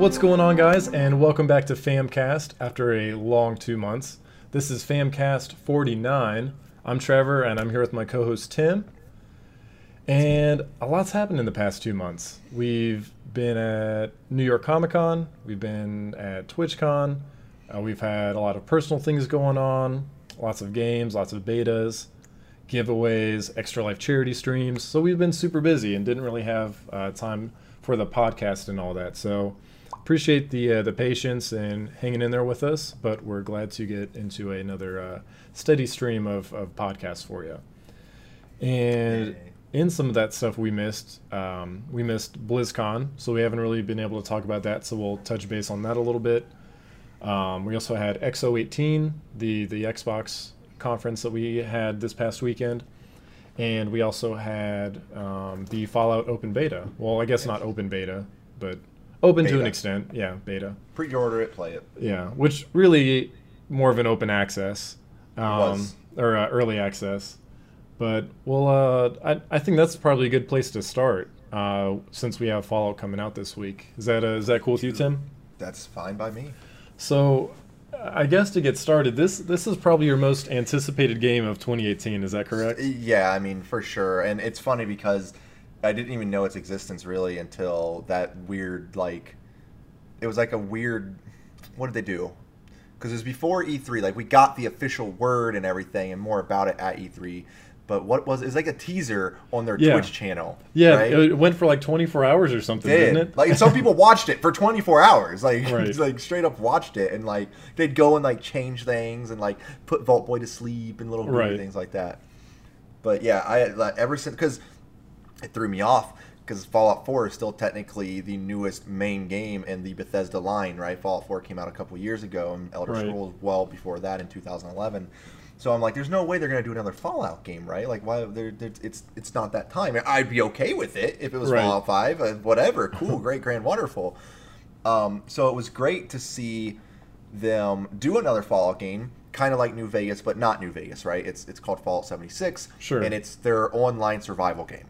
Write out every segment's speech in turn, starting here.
What's going on, guys, and welcome back to Famcast after a long two months. This is Famcast 49. I'm Trevor, and I'm here with my co host Tim. And a lot's happened in the past two months. We've been at New York Comic Con, we've been at TwitchCon, uh, we've had a lot of personal things going on, lots of games, lots of betas, giveaways, extra life charity streams. So we've been super busy and didn't really have uh, time for the podcast and all that. So appreciate the uh, the patience and hanging in there with us. But we're glad to get into another uh, steady stream of, of podcasts for you. And in some of that stuff we missed, um, we missed BlizzCon, so we haven't really been able to talk about that. So we'll touch base on that a little bit. Um, we also had X018, the the Xbox conference that we had this past weekend, and we also had um, the Fallout open beta. Well, I guess not open beta, but open to an extent. Yeah, beta. Pre-order it, play it. Yeah, which really more of an open access, um, or uh, early access. But well, uh, I I think that's probably a good place to start uh, since we have Fallout coming out this week. Is that uh, is that cool with you, Tim? That's fine by me. So, I guess to get started, this this is probably your most anticipated game of 2018. Is that correct? Yeah, I mean for sure. And it's funny because I didn't even know its existence really until that weird like it was like a weird what did they do? Because it was before E3. Like we got the official word and everything and more about it at E3. But what was it was like a teaser on their Yeah. Twitch channel. Yeah, right? it went for like 24 hours or something, did. didn't it? Like some people watched it for 24 hours. Like Right. like straight up watched it and like they'd go and like change things and like put Vault Boy to sleep and little Right. things like that. But yeah, I like, ever since because it threw me off because Fallout 4 is still technically the newest main game in the Bethesda line, right? Fallout 4 came out a couple years ago and Elder Right. Scrolls well before that in 2011. So I'm like, there's no way they're gonna do another Fallout game, right? Like, why? They're, they're, it's it's not that time. I'd be okay with it if it was Right. Fallout Five, uh, whatever. Cool, great, grand, wonderful. Um, so it was great to see them do another Fallout game, kind of like New Vegas, but not New Vegas, right? It's it's called Fallout 76, Sure. and it's their online survival game.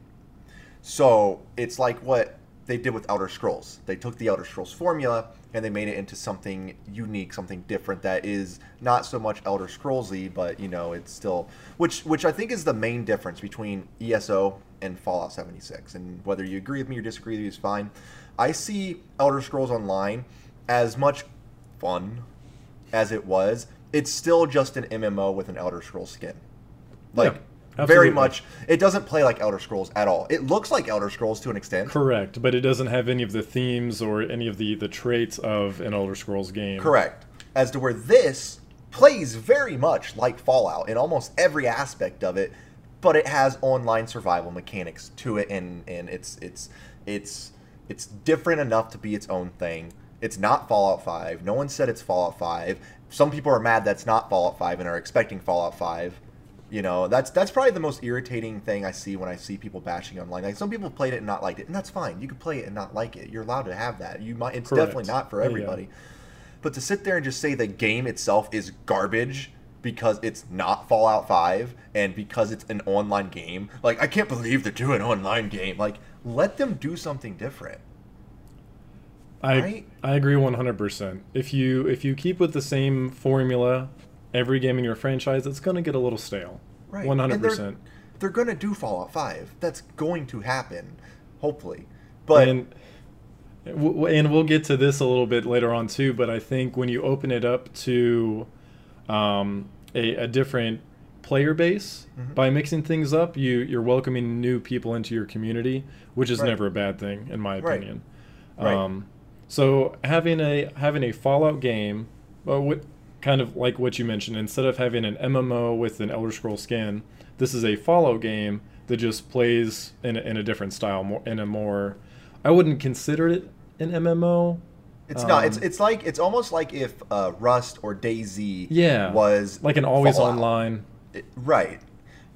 So it's like what they did with Elder Scrolls. They took the Elder Scrolls formula and they made it into something unique, something different that is not so much Elder Scrollsy, but you know, it's still which which I think is the main difference between ESO and Fallout 76. And whether you agree with me or disagree with me is fine. I see Elder Scrolls Online as much fun as it was. It's still just an MMO with an Elder Scrolls skin. Like Yeah, very much it doesn't play like Elder Scrolls at all. It looks like Elder Scrolls to an extent. Correct, but it doesn't have any of the themes or any of the the traits of an Elder Scrolls game. Correct. As to where this plays very much like Fallout in almost every aspect of it, but it has online survival mechanics to it and and it's it's it's it's different enough to be its own thing. It's not Fallout 5. No one said it's Fallout 5. Some people are mad that's not Fallout 5 and are expecting Fallout 5. You know, that's that's probably the most irritating thing I see when I see people bashing online. Like some people played it and not liked it, and that's fine. You can play it and not like it. You're allowed to have that. You might. It's Correct. definitely not for Yeah, yeah. everybody. But to sit there and just say the game itself is garbage because it's not Fallout 5 and because it's an online game, like I can't believe they're doing an online game. Like let them do something different. I Right? I agree 100%. If you if you keep with the same formula every game in your franchise, it's going to get a little stale. Right. 100%. And they're, they're going to do Fallout 5. That's going to happen, hopefully. But and and we'll get to this a little bit later on too. But I think when you open it up to um, a, a different player base Mm-hmm. by mixing things up, you you're welcoming new people into your community, which is Right. never a bad thing in my opinion. Right. Um, so having a having a Fallout game, well, what, kind of like what you mentioned, instead of having an MMO with an Elder Scroll skin, this is a Fallout game that just plays in a, in a different style, more in a more. I wouldn't consider it an MMO. it's not. It's um, it's like it's almost like if uh, Rust or DayZ Yeah, was like an always Fallout. online. It- right.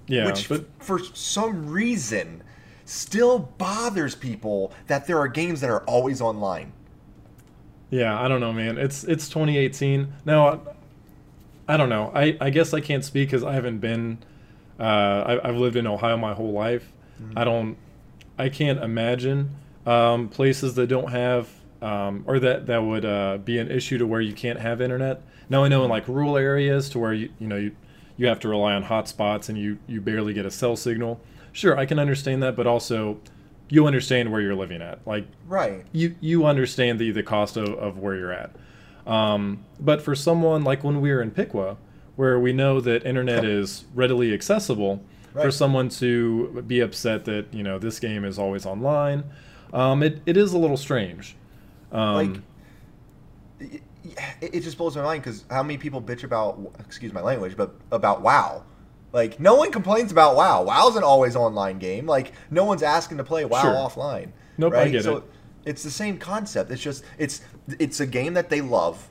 Yeah, which but f- for some reason still bothers people that there are games that are always online. Yeah, I don't know, man. It's it's 2018 now. I, don't know. I, I guess I can't speak because I haven't been. Uh, I, I've lived in Ohio my whole life. I don't. I can't imagine um, places that don't have um, or that that would uh, be an issue to where you can't have internet. Now I know in like rural areas to where you you know you you have to rely on hotspots and you you barely get a cell signal. Sure, I can understand that, but also you understand where you're living at. Like Right. you you understand the the cost of, of where you're at. Um, but for someone like when we were in Piqua, where we know that internet is readily accessible, for someone to be upset that you know this game is always online, um, it, it is a little strange. Um, Like, it, it just blows my mind because how many people bitch about, excuse my language, but about WoW. Like, no one complains about WoW. WoW's an always online game. Like, no one's asking to play WoW Sure. offline. Nope, I right? get so it. It's the same concept. It's just it's it's a game that they love,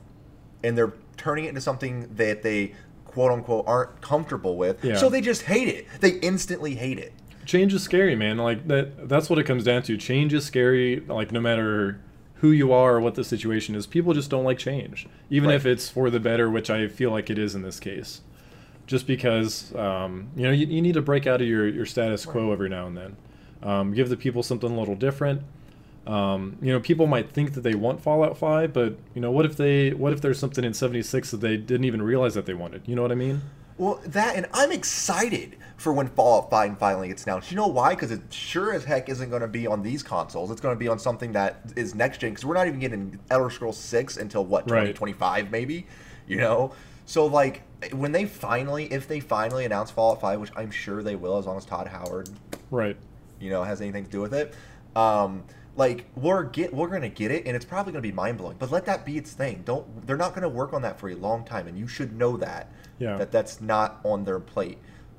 and they're turning it into something that they quote unquote aren't comfortable with. Yeah. So they just hate it. They instantly hate it. change is scary, man. Like that that's what it comes down to. Change is scary like no matter who you are or what the situation is. People just don't like change. Even Right. if it's for the better, which I feel like it is in this case. Just because um, you know, you, you need to break out of your, your status quo every now and then. Um, give the people something a little different. Um, you know, people might think that they want Fallout 5, but you know, what if they what if there's something in 76 that they didn't even realize that they wanted? You know what I mean? Well, that and I'm excited for when Fallout 5 finally gets announced. You know why? Because it sure as heck isn't going to be on these consoles. It's going to be on something that is next gen. Because we're not even getting Elder Scrolls 6 until what Right. 2025 maybe. You know, so like when they finally, if they finally announce Fallout 5, which I'm sure they will, as long as Todd Howard, Right. you know, has anything to do with it. Um, like we're get we're gonna get it, and it's probably gonna be mind blowing. But let that be its thing. Don't they're not gonna work on that for a long time, and you should know that. Yeah. That that's not on their plate.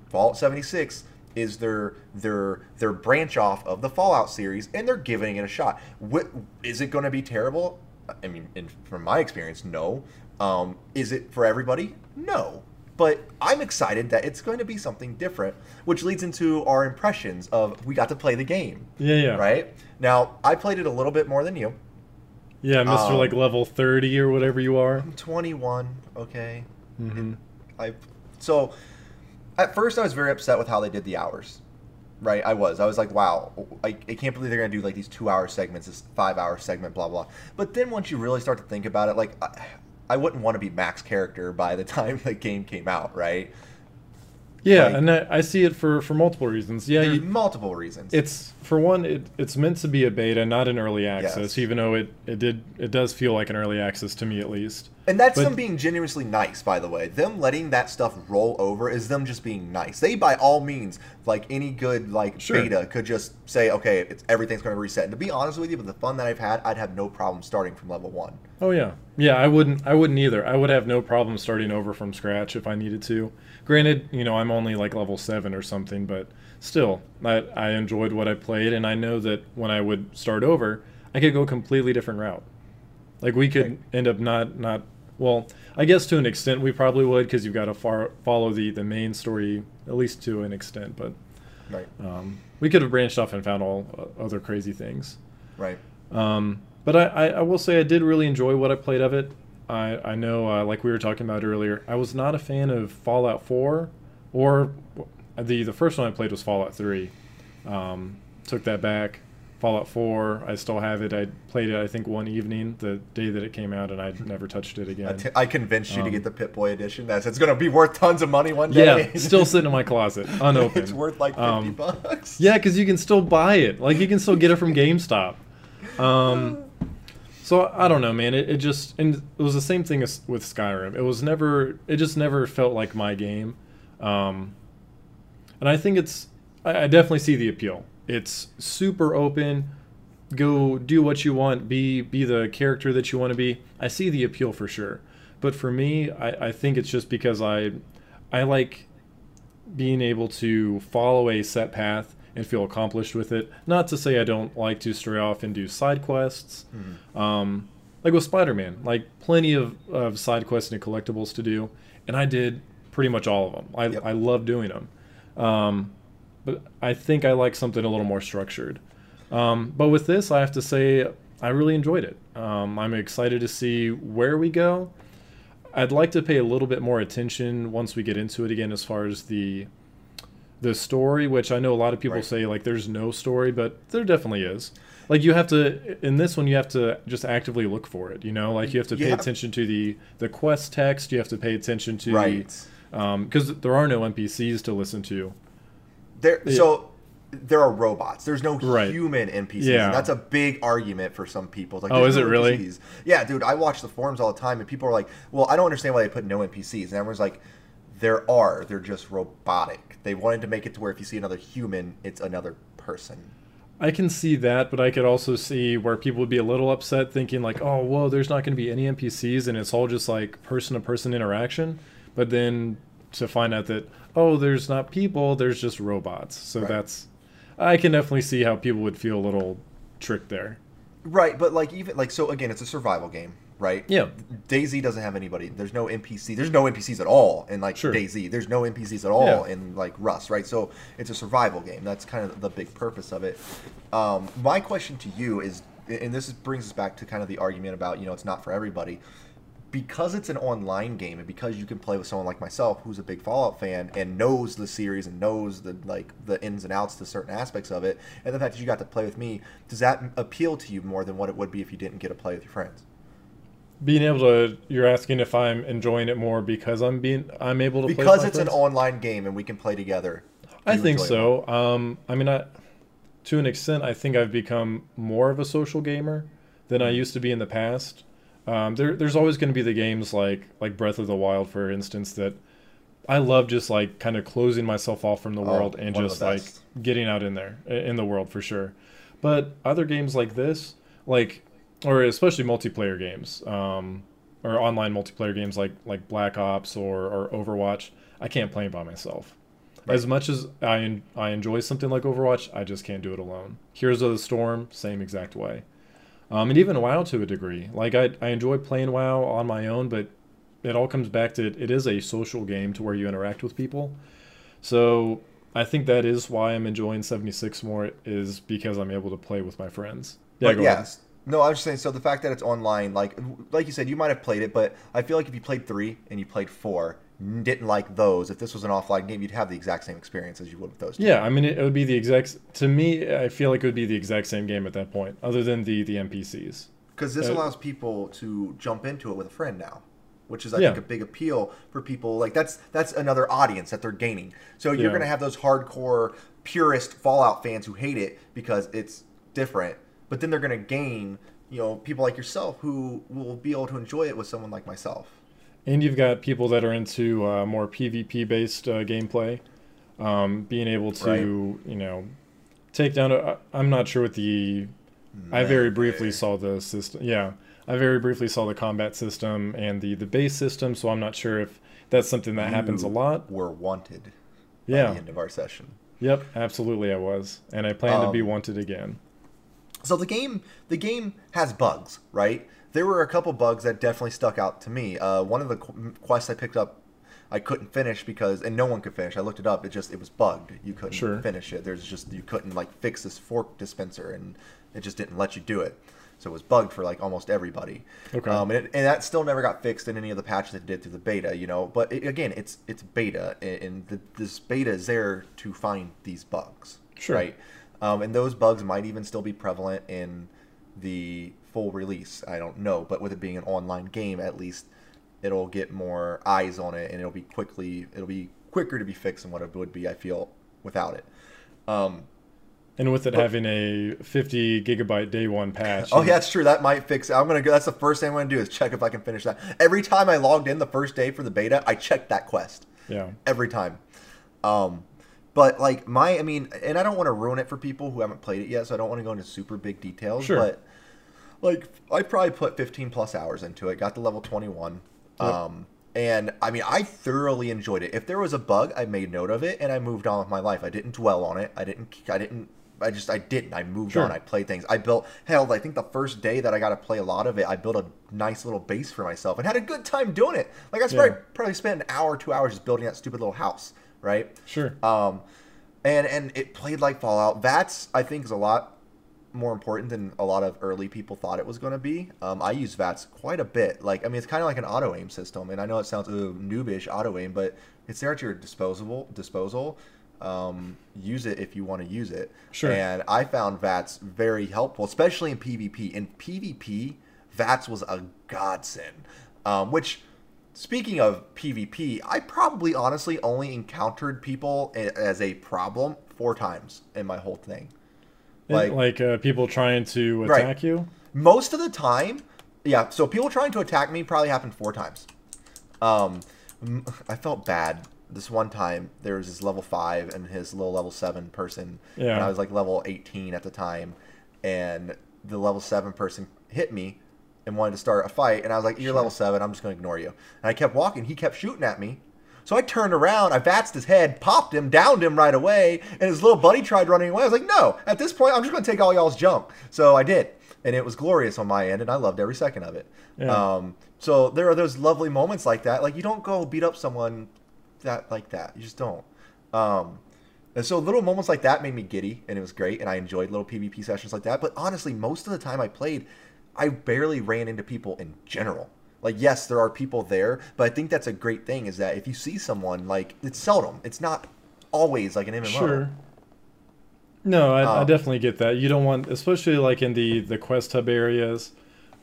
Fallout 76 is their their their branch off of the Fallout series, and they're giving it a shot. What is it gonna be terrible? I mean, in, from my experience, no. Um, is it for everybody? No. But I'm excited that it's going to be something different, which leads into our impressions of we got to play the game. Yeah, yeah. Right? Now, I played it a little bit more than you. Yeah, Mr. Um, like level 30 or whatever you are. I'm 21, okay? Mm-hmm. I so at first I was very upset with how they did the hours. Right, I was. I was like, "Wow, I, I can't believe they're gonna do like these two-hour segments, this five-hour segment, blah blah." But then once you really start to think about it, like, I, I wouldn't want to be Max character by the time the game came out, right? Yeah, Like- and I, I see it for, for multiple reasons. Yeah, you, multiple reasons. it's for one, it, it's meant to be a beta, not an early access. Yes. Even though it, it did it does feel like an early access to me at least. And that's But- them being genuinely nice, by the way. Them letting that stuff roll over is them just being nice. They, by all means, like any good like Sure. beta, could just say, "Okay, it's everything's going to reset." And to be honest with you, with the fun that I've had, I'd have no problem starting from level one. Oh yeah, yeah. I wouldn't I wouldn't either. I would have no problem starting over from scratch if I needed to. Granted, you know I'm only like level seven or something, but still, I I enjoyed what I played, and I know that when I would start over, I could go a completely different route. Like we could end up not not well. I guess to an extent we probably would because you've got to far, follow the the main story at least to an extent, but Right. um, we could have branched off and found all uh, other crazy things. Right. Um, but I, I, I will say I did really enjoy what I played of it. I, I know, uh, like we were talking about earlier, I was not a fan of Fallout 4, or the the first one I played was Fallout 3. Um, took that back. Fallout 4, I still have it. I played it, I think, one evening, the day that it came out, and I never touched it again. t- I convinced you to Um, get the Pip-Boy edition. That's it's going to be worth tons of money one day. yeah, still sitting in my closet, unopened. it's worth like fifty Um, bucks. Yeah, because you can still buy it. Like you can still get it from GameStop. Um, so I don't know, man. It, it just and it was the same thing as with Skyrim. It was never. It just never felt like my game. Um, and I think it's. I, I definitely see the appeal. It's super open. Go do what you want. Be be the character that you want to be. I see the appeal for sure. But for me, I, I think it's just because I I like being able to follow a set path and feel accomplished with it. Not to say I don't like to stray off and do side quests. Um, like with Spider-Man, like plenty of, of side quests and collectibles to do, and I did pretty much all of them. I, Yep. I love doing them. Um, but I think I like something a little more structured. Um, but with this, I have to say I really enjoyed it. Um, I'm excited to see where we go. I'd like to pay a little bit more attention once we get into it again, as far as the the story, which I know a lot of people Right. say like there's no story, but there definitely is. Like you have to in this one, you have to just actively look for it. You know, like you have to pay have- attention to the the quest text. You have to pay attention to Right. Um, because there are no NPCs to listen to. There, Yeah. so there are robots. There's no Right. human NPCs. Yeah. That's a big argument for some people. Like, Oh, is no it really? NPCs. Yeah, dude. I watch the forums all the time, and people are like, "Well, I don't understand why they put no NPCs." And everyone's like, "There are. They're just robotic. They wanted to make it to where if you see another human, it's another person." I can see that, but I could also see where people would be a little upset, thinking like, "Oh, whoa, there's not going to be any NPCs, and it's all just like person-to-person interaction." But then to find out that, oh, there's not people, there's just robots. So Right. that's, I can definitely see how people would feel a little tricked there. Right, but like even like so again, it's a survival game, right? Yeah. DayZ doesn't have anybody. There's no NPC. There's no NPCs at all in like Sure. DayZ. There's no NPCs at all Yeah. in like Rust, right? So it's a survival game. That's kind of the big purpose of it. Um, my question to you is, and this brings us back to kind of the argument about you know it's not for everybody. Because it's an online game, and because you can play with someone like myself, who's a big Fallout fan and knows the series and knows the like the ins and outs to certain aspects of it, and the fact that you got to play with me, does that appeal to you more than what it would be if you didn't get to play with your friends? Being able to, you're asking if I'm enjoying it more because I'm being, I'm able to Because it's an online game and we can play together. I think so. Um, I mean, I, to an extent, I think I've become more of a social gamer than. I used to be in the past. Um, there, there's always going to be the games like like Breath of the Wild, for instance, that I love just like kind of closing myself off from the Oh, world and just like getting out in there in the world for sure. But other games like this, like or especially multiplayer games, um, or online multiplayer games like like Black Ops or, or Overwatch, I can't play by myself. Right. As much as I en- I enjoy something like Overwatch, I just can't do it alone. Heroes of the Storm, same exact way. Um, and even WoW to a degree. Like I I enjoy playing WoW on my own, but it all comes back to it is a social game to where you interact with people. So I think that is why I'm enjoying 76 more is because I'm able to play with my friends. Yeah, but go yes. No, I was just saying. So the fact that it's online, like, like you said, you might have played it, but I feel like if you played three and you played four, didn't like those, if this was an offline game, you'd have the exact same experience as you would with those. Two. Yeah, I mean, it, it would be the exact. To me, I feel like it would be the exact same game at that point, other than the the NPCs. because this Uh, allows people to jump into it with a friend now which is i Yeah. think a big appeal for people like that's that's another audience that they're gaining so you're Yeah. going to have those hardcore purist fallout fans who hate it because it's different but then they're going to gain you know people like yourself who will be able to enjoy it with someone like myself And you've got people that are into uh, more PvP based uh, gameplay, um, being able to Right. you know take down. I'm not sure what the. I very briefly saw the system. Yeah, I very briefly saw the combat system and the the base system, so I'm not sure if that's something that happens a You lot. were wanted Yeah. the end of our session Yep. Absolutely, I was, and I plan to be Um, wanted again. So the game, the game has bugs, right? There were a couple bugs that definitely stuck out to me. Uh, one of the qu- quests I picked up, I couldn't finish because, and no one could finish. I looked it up. It just, it was bugged. You couldn't Sure. finish it. There's just, you couldn't like fix this fork dispenser, and it just didn't let you do it. So it was bugged for like almost everybody. Okay. Um, and, it, and that still never got fixed in any of the patches that did through the beta, you know. But it, again, it's it's beta, and, and the, this beta is there to find these bugs, Sure. right? Um, and those bugs might even still be prevalent in the full release. I don't know, but with it being an online game, at least it'll get more eyes on it, and it'll be quickly it'll be quicker to be fixed than what it would be. I feel without it. Um, And with it but- having a 50 gigabyte day one patch. Oh yeah, that's true. That might fix it. I'm gonna go. That's the first thing I'm gonna do is check if I can finish that. Every time I logged in the first day for the beta, I checked that quest Yeah. every time. Um, but like my, I mean, and I don't want to ruin it for people who haven't played it yet, so I don't want to go into super big details. Sure. But like, I probably put 15 plus hours into it. Got to level 21. Yep. Um, and I mean, I thoroughly enjoyed it. If there was a bug, I made note of it and I moved on with my life. I didn't dwell on it. I didn't. I didn't. I just. I didn't. I moved Sure. on. I played things. I built. Hell, I think the first day that I got to play a lot of it, I built a nice little base for myself and had a good time doing it. Like I probably, Yeah. probably spent an hour, two hours just building that stupid little house. Right. Sure. Um, and and it played like Fallout. That's I think is a lot more important than a lot of early people thought it was going to be. Um, I use VATS quite a bit. Like I mean, it's kind of like an auto aim system, and I know it sounds ooh, noobish auto aim, but it's there at your disposable disposal. Um, use it if you want to use it. Sure. And I found VATS very helpful, especially in PvP. In PvP, VATS was a godsend. Um, which, speaking of PvP, I probably honestly only encountered people as a problem four times in my whole thing. like, Like- uh, people trying to Right. attack you. most of the time, yeah. So people trying to attack me probably happened four times. Um, I felt bad this one time. There was this level five and his little level seven person, Yeah. and I was like level eighteen at the time, and the level seven person hit me and wanted to start a fight, and I was like, "You're Sure. level seven. I'm just going to ignore you." And I kept walking. He kept shooting at me. So I turned around, I vatsed his head, popped him, downed him right away, and his little buddy tried running away. I was like, no, at this point, I'm just going to take all y'all's junk. So I did. And it was glorious on my end, and I loved every second of it. Yeah. Um, so there are those lovely moments like that. Like, you don't go beat up someone that like that. You just don't. Um, and so little moments like that made me giddy, and it was great, and I enjoyed little PvP sessions like that. But honestly, most of the time I played, I barely ran into people in general. Like, yes, there are people there, but I think that's a great thing is that if you see someone, like, it's seldom. It's not always like an MMO. Sure. No, I, I Um, definitely get that. You don't want, especially like in the the quest hub areas,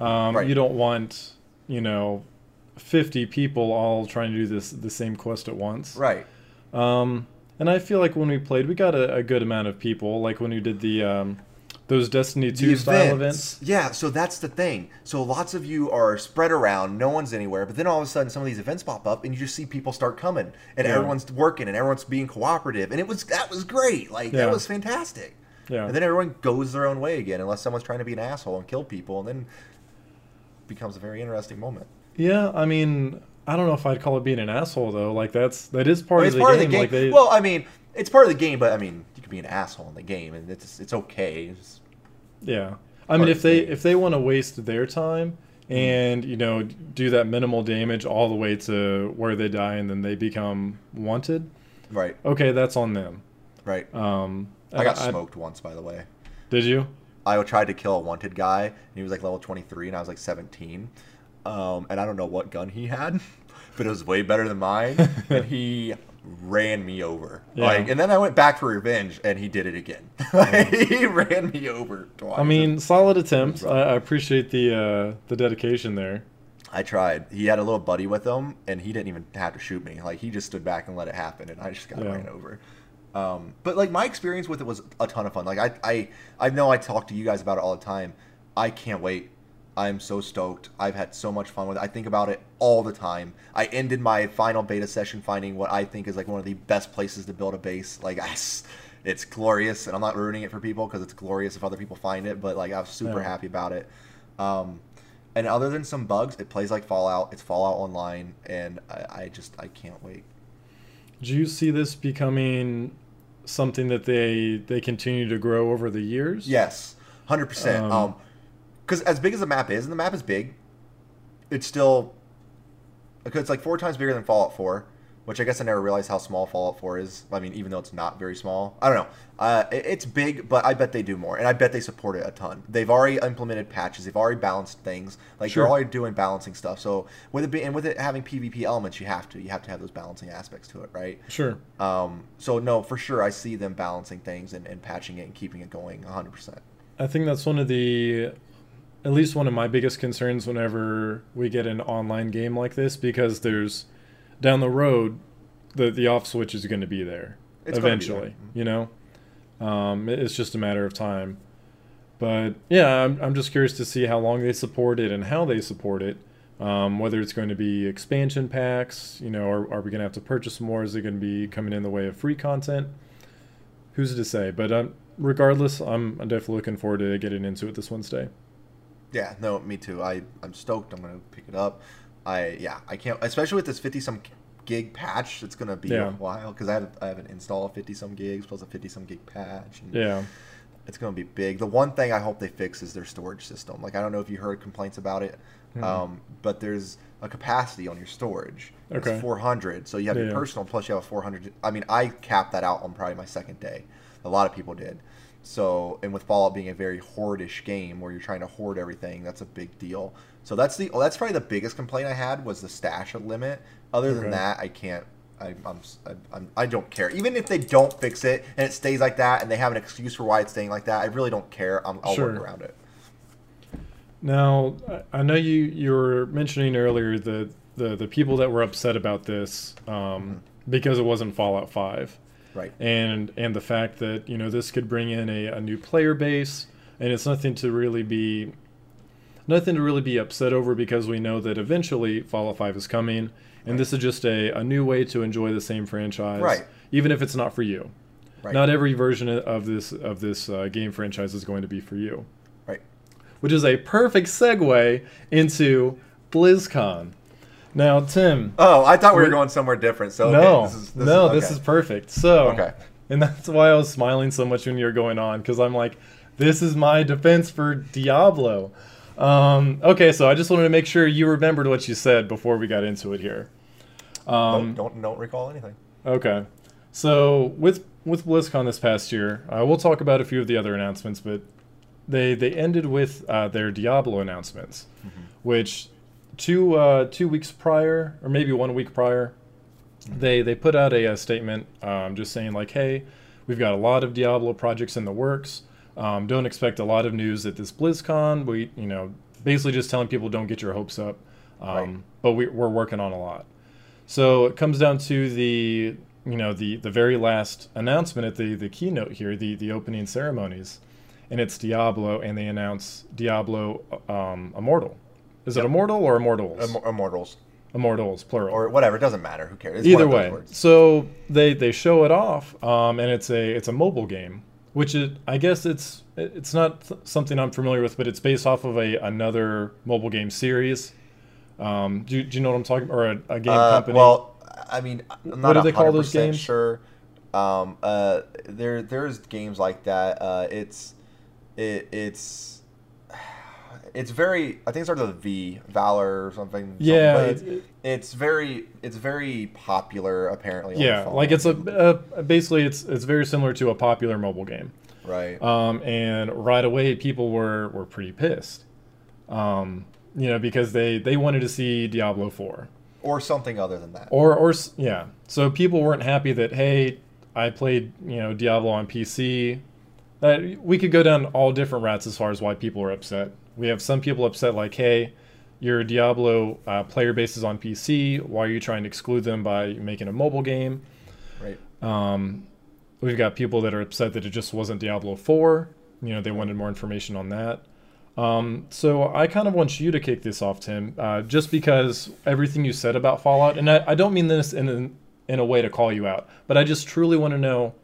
um, Right. you don't want you know, fifty people all trying to do this the same quest at once. Right. Um, and I feel like when we played, we got a, a good amount of people. Like when we did the um, those Destiny The two style events. Yeah, so that's the thing. So lots of you are spread around, no one's anywhere, but then all of a sudden some of these events pop up and you just see people start coming and Yeah. everyone's working and everyone's being cooperative and it was that was great. Like Yeah. that was fantastic. Yeah. And then everyone goes their own way again unless someone's trying to be an asshole and kill people and then it becomes a very interesting moment. Yeah, I mean, I don't know if I'd call it being an asshole though. Like that's that is part, of, the part game. of the game. Like they, Well, I mean, it's part of the game, but I mean, you can be an asshole in the game and it's it's okay. It's, yeah. I mean, if they if they want to waste their time and you know do that minimal damage all the way to where they die and then they become wanted, right, okay, that's on them. right. Um, I got smoked once, by the way. Did you? I tried to kill a wanted guy, and he was like level 23, and I was like 17. Um, and I don't know what gun he had, but it was way better than mine. and he ran me over. Yeah. Like, and then I went back for revenge, and he did it again. he ran me over twice. I mean, solid attempt. I, I appreciate the uh, the dedication there. I tried. He had a little buddy with him, and he didn't even have to shoot me. Like he just stood back and let it happen, and I just got Yeah. ran over. Um, but like my experience with it was a ton of fun. Like I, I, I know I talk to you guys about it all the time. I can't wait. I'm so stoked. I've had so much fun with it. I think about it all the time. I ended my final beta session finding what I think is like one of the best places to build a base. Like it's glorious, and I'm not ruining it for people because it's glorious if other people find it. But like I was super Yeah. happy about it. Um, and other than some bugs, it plays like Fallout. It's Fallout Online, and I, I just I can't wait. Do you see this becoming something that they they continue to grow over the years? Yes, hundred percent. Um, Um, because as big as the map is, and the map is big, it's still because it's like four times bigger than Fallout Four, which I guess I never realized how small Fallout Four is. I mean, even though it's not very small, I don't know. Uh, it- it's big, but I bet they do more, and I bet they support it a ton. They've already implemented patches. They've already balanced things. Like Sure. they're already doing balancing stuff. So with it being and with it having PvP elements, you have to you have to have those balancing aspects to it, right? Sure. Um, so no, for sure, I see them balancing things and, and patching it and keeping it going 100%. I think that's one of the, at least one of my biggest concerns whenever we get an online game like this, because there's down the road, the the off switch is going to be there It's gonna be eventually. there. You know, um, it's just a matter of time. But yeah, I'm I'm just curious to see how long they support it and how they support it. Um, whether it's going to be expansion packs, you know, or are we going to have to purchase more? Is it going to be coming in the way of free content? Who's to say? But um, regardless, I'm, I'm definitely looking forward to getting into it this Wednesday. Yeah, no, me too. I I'm stoked. I'm gonna pick it up. I yeah, I can't, especially with this 50 some gig patch. It's gonna be Yeah. a while because I have I have an install of 50 some gigs plus a 50 some gig patch. Yeah. it's gonna be big. The one thing I hope they fix is their storage system. Like I don't know if you heard complaints about it, Mhm. um, but there's a capacity on your storage. Okay. 400, so you have Yeah, your personal plus you have a 400. I mean, I capped that out on probably my second day. A lot of people did. So, and with Fallout being a very hoardish game where you're trying to hoard everything, that's a big deal. So that's the that's probably the biggest complaint I had was the stash limit. Other than Okay. that, I can't I, I'm, I, I'm, I don't care. Even if they don't fix it and it stays like that, and they have an excuse for why it's staying like that, I really don't care. I'm, I'll Sure. work around it. Now, I- I know you you were mentioning earlier the the, the people that were upset about this um, because it wasn't Fallout Five, Right. and and the fact that you know this could bring in a, a new player base, and it's nothing to really be nothing to really be upset over because we know that eventually Fallout Five is coming, and this is just a, a new way to enjoy the same franchise, Right. Even if it's not for you. Right. Not every version of this of this uh, game franchise is going to be for you right. which is a perfect segue into BlizzCon. Now, Tim, Oh, I thought we were going somewhere different. So okay, no, this is, this no, is, this is perfect. So, Okay. and that's why I was smiling so much when you were going on because I'm like, this is my defense for Diablo. Um, okay, so I just wanted to make sure you remembered what you said before we got into it here. Um, don't, don't don't recall anything. Okay. So with with BlizzCon this past year, uh, we'll talk about a few of the other announcements, but they they ended with uh, their Diablo announcements, which two uh, two weeks prior, or maybe one week prior, they they put out a, uh statement um, just saying like, hey, we've got a lot of Diablo projects in the works. Um, don't expect a lot of news at this BlizzCon. We you know basically just telling people don't get your hopes up, um, Right. but we, we're working on a lot. So it comes down to the you know the the very last announcement at the the keynote here, the the opening ceremonies, and it's Diablo, and they announce Diablo um, Immortal. Is it Immortal or Immortals? Imm- Immortals Immortals, plural. or whatever. It doesn't matter. Who cares? It's Either one of those way, so they they show it off, um, and it's a it's a mobile game, which it I guess it's it's not th- something I'm familiar with, but it's based off of a another mobile game series. Um, do, you- do you know what I'm talking about? Or a, a game Uh, company? Well, I mean, I'm not do they call those games? Sure. Um, uh, there, there's games like that. Uh, it's, it, it's, it's very. I think it starts with a V, Valor or something. something, Yeah, but it's, it- it's very, it's very popular apparently. yeah, like it's a uh, basically it's it's very similar to a popular mobile game. right. um, and right away people were were pretty pissed, um, you know, because they they wanted to see Diablo four, or something other than that. or or yeah, so people weren't happy that hey, I played you know Diablo on PC. That we could go down all different routes as far as why people are upset. We have some people upset like, hey, your Diablo uh, player base is on PC. Why are you trying to exclude them by making a mobile game? right. Um, we've got people that are upset that it just wasn't Diablo 4. You know, they wanted more information on that. Um, so I kind of want you to kick this off, Tim, uh, just because everything you said about Fallout, and I, I don't mean this in a, in a way to call you out, but I just truly want to know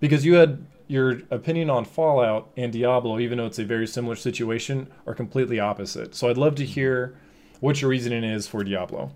because you had your opinion on Fallout and Diablo, even though it's a very similar situation, are completely opposite. So I'd love to hear what your reasoning is for Diablo,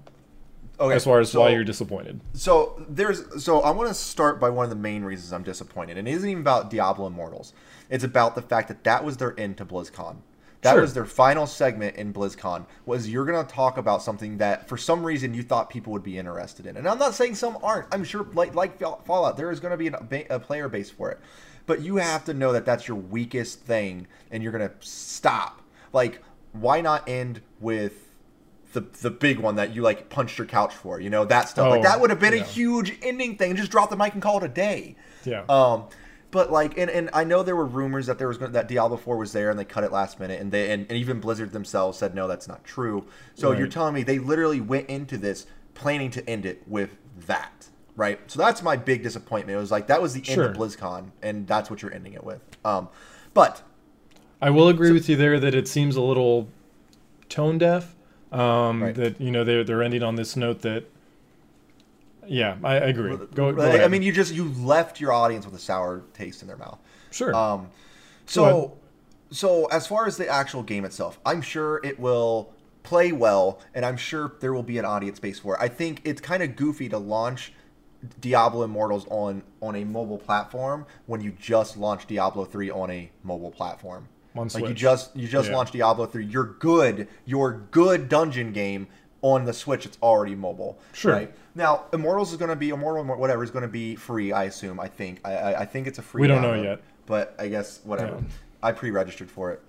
Okay. as far as so- why you're disappointed. So there's so I want to start by one of the main reasons I'm disappointed, and it isn't even about Diablo Immortals. It's about the fact that that was their end to BlizzCon. That Sure. was their final segment in BlizzCon. Was you're gonna talk about something that for some reason you thought people would be interested in, and I'm not saying some aren't. I'm sure like like Fallout, there is gonna be a, a player base for it, but you have to know that that's your weakest thing, and you're gonna stop. Like, why not end with the the big one that you like punched your couch for, you know, that stuff. like Oh, that would have been yeah. a huge ending thing. Just drop the mic and call it a day. Yeah. Um but like and, and I know there were rumors that there was gonna, that Diablo 4 was there and they cut it last minute and they and, and even Blizzard themselves said no that's not true. So Right. you're telling me they literally went into this planning to end it with that. Right? So that's my big disappointment. It was like that was the Sure. end of BlizzCon and that's what you're ending it with. Um but I will agree with you there that it seems a little tone deaf. Um, Right. That you know they're they're ending on this note that. Yeah, I, I agree. Go, go I mean you just you left your audience with a sour taste in their mouth. sure. Um, so, so as far as the actual game itself, I'm sure it will play well, and I'm sure there will be an audience base for it. I think it's kind of goofy to launch Diablo Immortals on on a mobile platform when you just launched Diablo 3 on a mobile platform. On like you just you just Yeah. launched Diablo 3. Your good your good dungeon game on the Switch. It's already mobile. Sure. Right? Now, Immortals is going to be Immortal, whatever is going to be free. I assume. I think. I, I, I think it's a free. We don't know yet. But I guess whatever. Yeah. I pre-registered for it.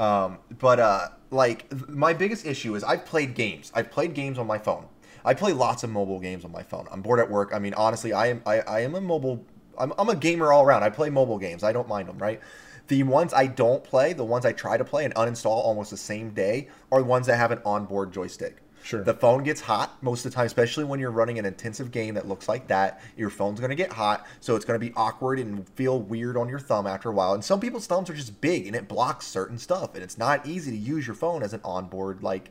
Um, but uh, like my biggest issue is I've played games. I've played games on my phone. I play lots of mobile games on my phone. I'm bored at work. I mean, honestly, I am I, I am a mobile. I'm, I'm a gamer all around. I play mobile games. I don't mind them, right? The ones I don't play, the ones I try to play and uninstall almost the same day, are the ones that have an onboard joystick. Sure. The phone gets hot most of the time, especially when you're running an intensive game that looks like that. Your phone's going to get hot, so it's going to be awkward and feel weird on your thumb after a while. And some people's thumbs are just big and it blocks certain stuff, and it's not easy to use your phone as an onboard like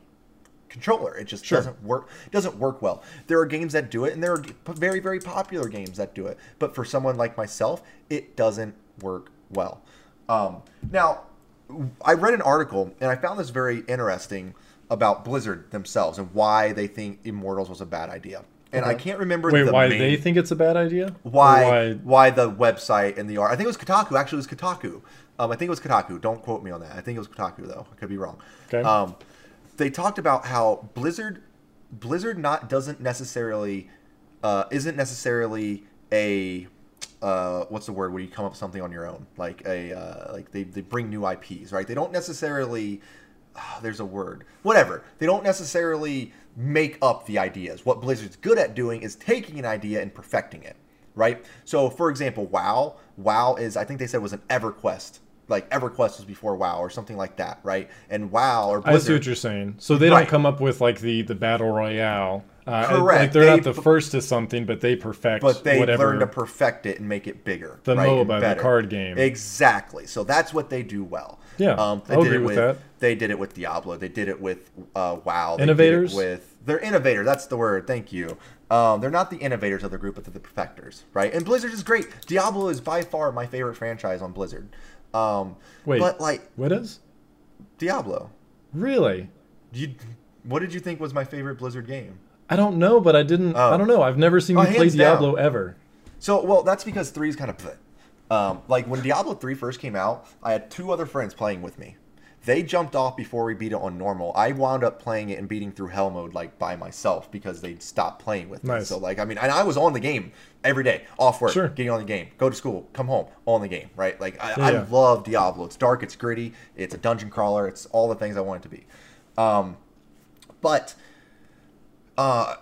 controller. It just Sure. doesn't work. Doesn't work well. There are games that do it, and there are very very popular games that do it. But for someone like myself, it doesn't work well. Um, now, I read an article and I found this very interesting about Blizzard themselves and why they think Immortals was a bad idea. And I can't remember Wait, the why main, they think it's a bad idea? Or why, why the website and the art. I think it was Kotaku. Actually, it was Kotaku. Um, I think it was Kotaku. Don't quote me on that. I think it was Kotaku though. I could be wrong. Okay. Um, they talked about how Blizzard, Blizzard not doesn't necessarily, uh, isn't necessarily a, uh, what's the word where you come up with something on your own, like a, uh, like they, they bring new IPs, right? They don't necessarily. ah, there's a word. Whatever. They don't necessarily make up the ideas. What Blizzard's good at doing is taking an idea and perfecting it, right? So, for example, WoW. WoW is, I think they said, was an EverQuest. Like EverQuest was before WoW or something like that, right? And WoW or Blizzard. I see what you're saying. So they Right. don't come up with like the the battle royale. Uh, Correct. Like they're They- not the first to something, but they perfect but they whatever. learn to perfect it and make it bigger. The right, MOBA, the card game. Exactly. So that's what they do well. Yeah, um, they did agree it with with that. they did it with Diablo. They did it with uh, WoW. They did it Innovators? with they're innovator. That's the word. Thank you. Um, they're not the innovators of the group, but they're the perfectors, right? And Blizzard is great. Diablo is by far my favorite franchise on Blizzard. Um, Wait. but like what is? Diablo, Really? you, what did you think was my favorite Blizzard game? I don't know, but I didn't. Oh. I don't know. I've never seen Oh, you play hands down. Diablo ever. So, well, that's because three is kind of. Um, like when Diablo three first came out, I had two other friends playing with me. They jumped off before we beat it on normal. I wound up playing it and beating through hell mode like by myself because they stopped playing with me. So like I mean, and I was on the game every day, off work, Sure. getting on the game, go to school, come home, on the game, right? Like I, Yeah, I yeah. love Diablo. It's dark, it's gritty, it's a dungeon crawler, it's all the things I want it to be. Um, but uh,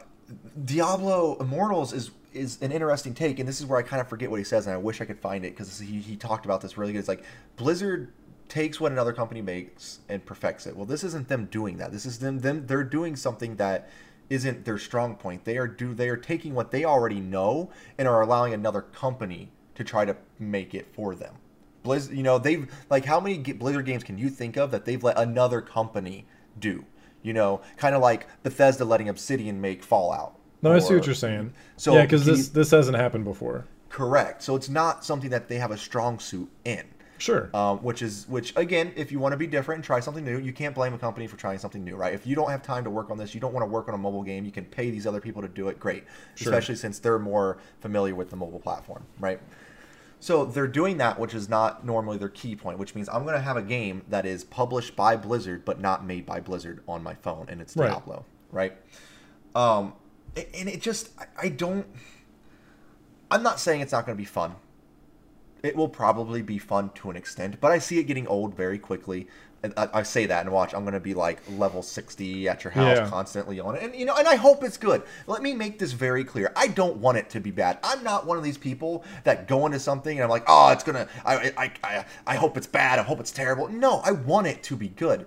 Diablo Immortals is is an interesting take, and this is where I kind of forget what he says, and I wish I could find it because he, he talked about this really good. It's like Blizzard takes what another company makes and perfects it. Well, this isn't them doing that. This is them them they're doing something that isn't their strong point. They are do they are taking what they already know and are allowing another company to try to make it for them. Blizz, you know, they've like how many Blizzard games can you think of that they've let another company do? You know, kind of like Bethesda letting Obsidian make Fallout. No, I see what you're saying. So yeah, because this you- this hasn't happened before. Correct. So it's not something that they have a strong suit in. Sure. Um, which is which again, if you want to be different and try something new, you can't blame a company for trying something new, right? If you don't have time to work on this, you don't want to work on a mobile game, you can pay these other people to do it. Great, Sure. especially since they're more familiar with the mobile platform, right? So they're doing that, which is not normally their key point, which means I'm going to have a game that is published by Blizzard but not made by Blizzard on my phone, and it's Right. Diablo, right? Um, and it just I don't. I'm not saying it's not going to be fun. It will probably be fun to an extent, but I see it getting old very quickly. And I, I say that and watch. I'm going to be like level 60 at your house, Yeah. constantly on it, and you know, and I hope it's good. Let me make this very clear. I don't want it to be bad. I'm not one of these people that go into something and I'm like, oh, it's gonna. I I I, I hope it's bad. I hope it's terrible. No, I want it to be good.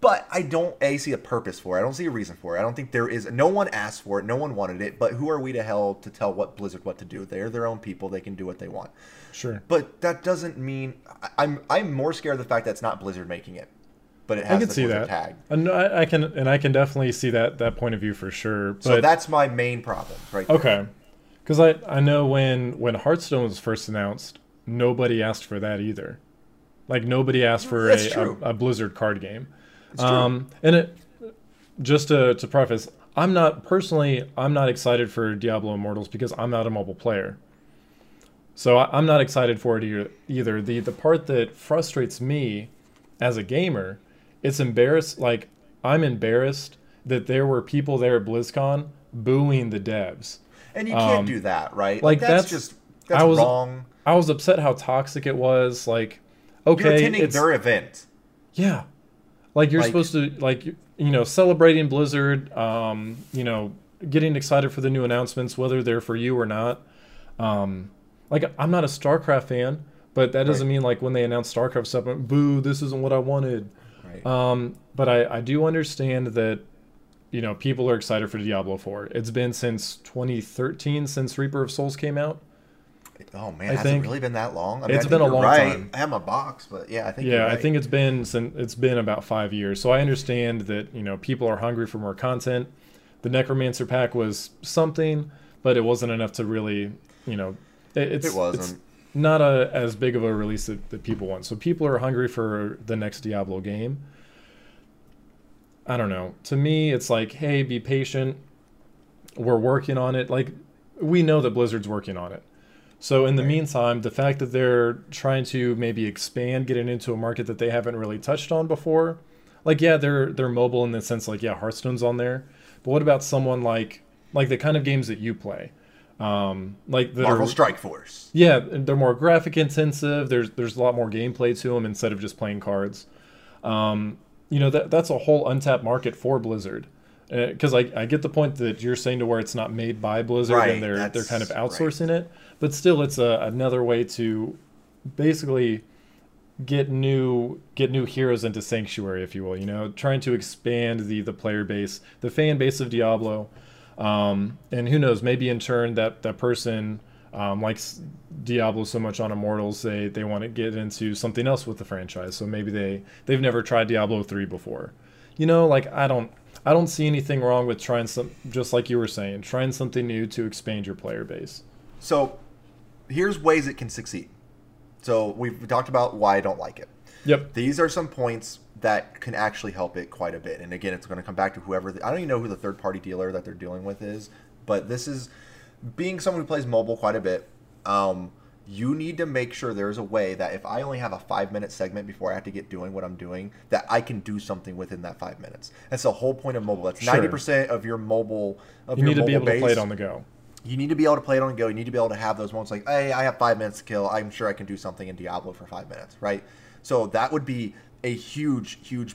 But I don't a see a purpose for it. I don't see a reason for it. I don't think there is. No one asked for it. No one wanted it. But who are we to hell to tell what Blizzard what to do? They're their own people. They can do what they want. sure. But that doesn't mean I'm. I'm more scared of the fact that it's not Blizzard making it, but it has I can the see that. tag. And I, I can and I can definitely see that that point of view for sure. But So that's my main problem, right? there. okay, because I I know when when Hearthstone was first announced, nobody asked for that either. Like nobody asked for a, a a Blizzard card game. It's true. Um, and it just to to preface, I'm not personally I'm not excited for Diablo Immortals because I'm not a mobile player. So I, I'm not excited for it either. The the part that frustrates me as a gamer, it's embarrassed. Like I'm embarrassed that there were people there at BlizzCon booing the devs. and you can't um, do that, right? like, that's, that's- just that's I was- wrong. I was upset how toxic it was. Like, You're okay, attending it's their event. yeah. Like you're Like- supposed to like you know celebrating Blizzard, um, you know, getting excited for the new announcements, whether they're for you or not. Um, like I'm not a StarCraft fan, but that doesn't Right. mean like when they announce StarCraft stuff, I'm, boo, this isn't what I wanted. Right. Um, but I, I do understand that you know people are excited for Diablo 4. It's been since 2013 since Reaper of Souls came out. Oh man, I has think- it really been that long? I mean, It's been a long right. time. I have my box, but yeah, I think Yeah, you're I think it's been since it's been about five years. So I understand that you know people are hungry for more content. The Necromancer pack was something, but it wasn't enough to really, you know, it, it's it wasn't. it's not a as big of a release that, that people want. So people are hungry for the next Diablo game. I don't know. To me, it's like, hey, be patient. We're working on it. Like we know that Blizzard's working on it. So in the meantime, the fact that they're trying to maybe expand, getting into a market that they haven't really touched on before, like yeah, they're they're mobile in the sense like yeah, Hearthstone's on there, but what about someone like like the kind of games that you play, um, like that Marvel Strike Force. yeah, they're more graphic intensive. There's there's a lot more gameplay to them instead of just playing cards. Um, you know that that's a whole untapped market for Blizzard. Because I, I get the point that you're saying to where it's not made by Blizzard Right, and they're they're kind of outsourcing it, but still it's a, another way to basically get new get new heroes into Sanctuary, if you will. You know, trying to expand the the player base, the fan base of Diablo, um, and who knows, maybe in turn that that person um, likes Diablo so much on Immortals, they they want to get into something else with the franchise. So maybe they they've never tried Diablo three before. You know, like I don't I don't see anything wrong with trying some just like you were saying, trying something new to expand your player base. So here's ways it can succeed. So we've talked about why I don't like it. Yep. These are some points that can actually help it quite a bit. And again, it's going to come back to whoever. The, I don't even know who the third party dealer that they're dealing with is, but this is being someone who plays mobile quite a bit. Um, you need to make sure there's a way that if I only have a five minute segment before I have to get doing what I'm doing, that I can do something within that five minutes. That's the whole point of mobile. That's Sure. ninety percent of your mobile. Of You your need to be able mobile to play it on the go. you need to be able to play it on the go. You need to be able to have those moments like, hey, I have five minutes to kill. I'm sure I can do something in Diablo for five minutes, right? So that would be a huge, huge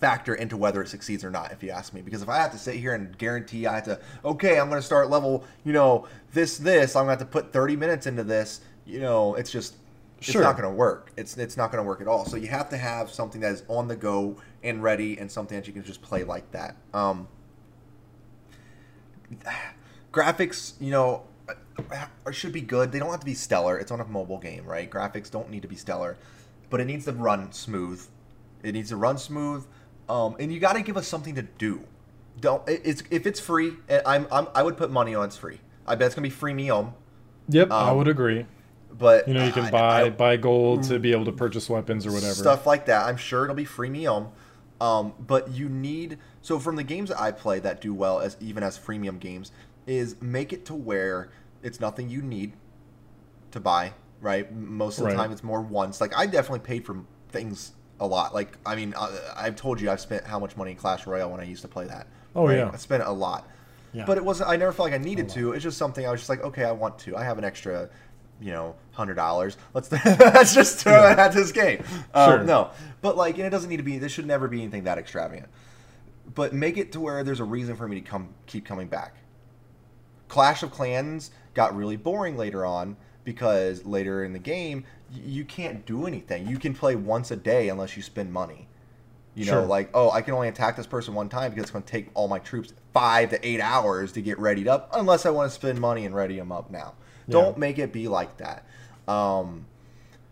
factor into whether it succeeds or not, if you ask me. Because if I have to sit here and guarantee I have to, okay, I'm going to start level, you know, this, this, I'm going to have to put 30 minutes into this, you know, it's just, it's Sure. not going to work. It's it's not going to work at all. So you have to have something that is on the go and ready, and something that you can just play like that. Um, graphics, you know, uh, should be good. They don't have to be stellar. It's on a mobile game, right? Graphics don't need to be stellar, but it needs to run smooth. It needs to run smooth, um, and you got to give us something to do. Don't it's if it's free. eh, I'm, I'm I would put money on it's free. I bet it's gonna be free freemium, Yep, I Um, would agree. but You know, you can I- buy I- buy gold to be able to purchase weapons or whatever. stuff like that. I'm sure it'll be free freemium. Um, but you need so from the games that I play that do well as even as freemium games is make it to where it's nothing you need to buy. Right, most of the Right. time it's more once. Like I definitely paid for things a lot. Like I mean, I, I've told you I've spent how much money in Clash Royale when I used to play that. Oh, right? yeah. I spent a lot. Yeah. But it wasn't. I never felt like I needed to. It's just something I was just like, okay, I want to. I have an extra, you know, hundred dollars. Let's let's just throw it at this game. Um, Sure. No, but like, and it doesn't need to be. This should never be anything that extravagant. But make it to where there's a reason for me to come keep coming back. Clash of Clans got really boring later on because later in the game you can't do anything. You can play once a day unless you spend money. You know, Sure. like oh, I can only attack this person one time because it's going to take all my troops five to eight hours to get readied up, unless I want to spend money and ready them up now. Yeah. Don't make it be like that. Um,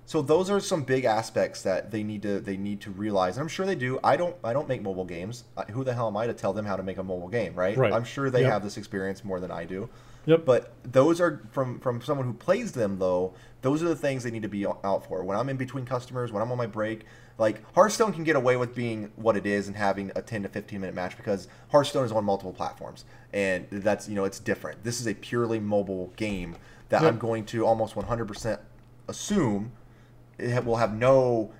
so those are some big aspects that they need to they need to realize, and I'm sure they do. I don't I don't make mobile games. Who the hell am I to tell them how to make a mobile game, right? Right. I'm sure they Yep. have this experience more than I do. Yep. But those are from from someone who plays them though. Those are the things they need to be out for. When I'm in between customers, when I'm on my break, like Hearthstone can get away with being what it is and having a 10 to 15 minute match because Hearthstone is on multiple platforms and that's you know it's different. This is a purely mobile game that Yep. I'm going to almost 100% assume it will have no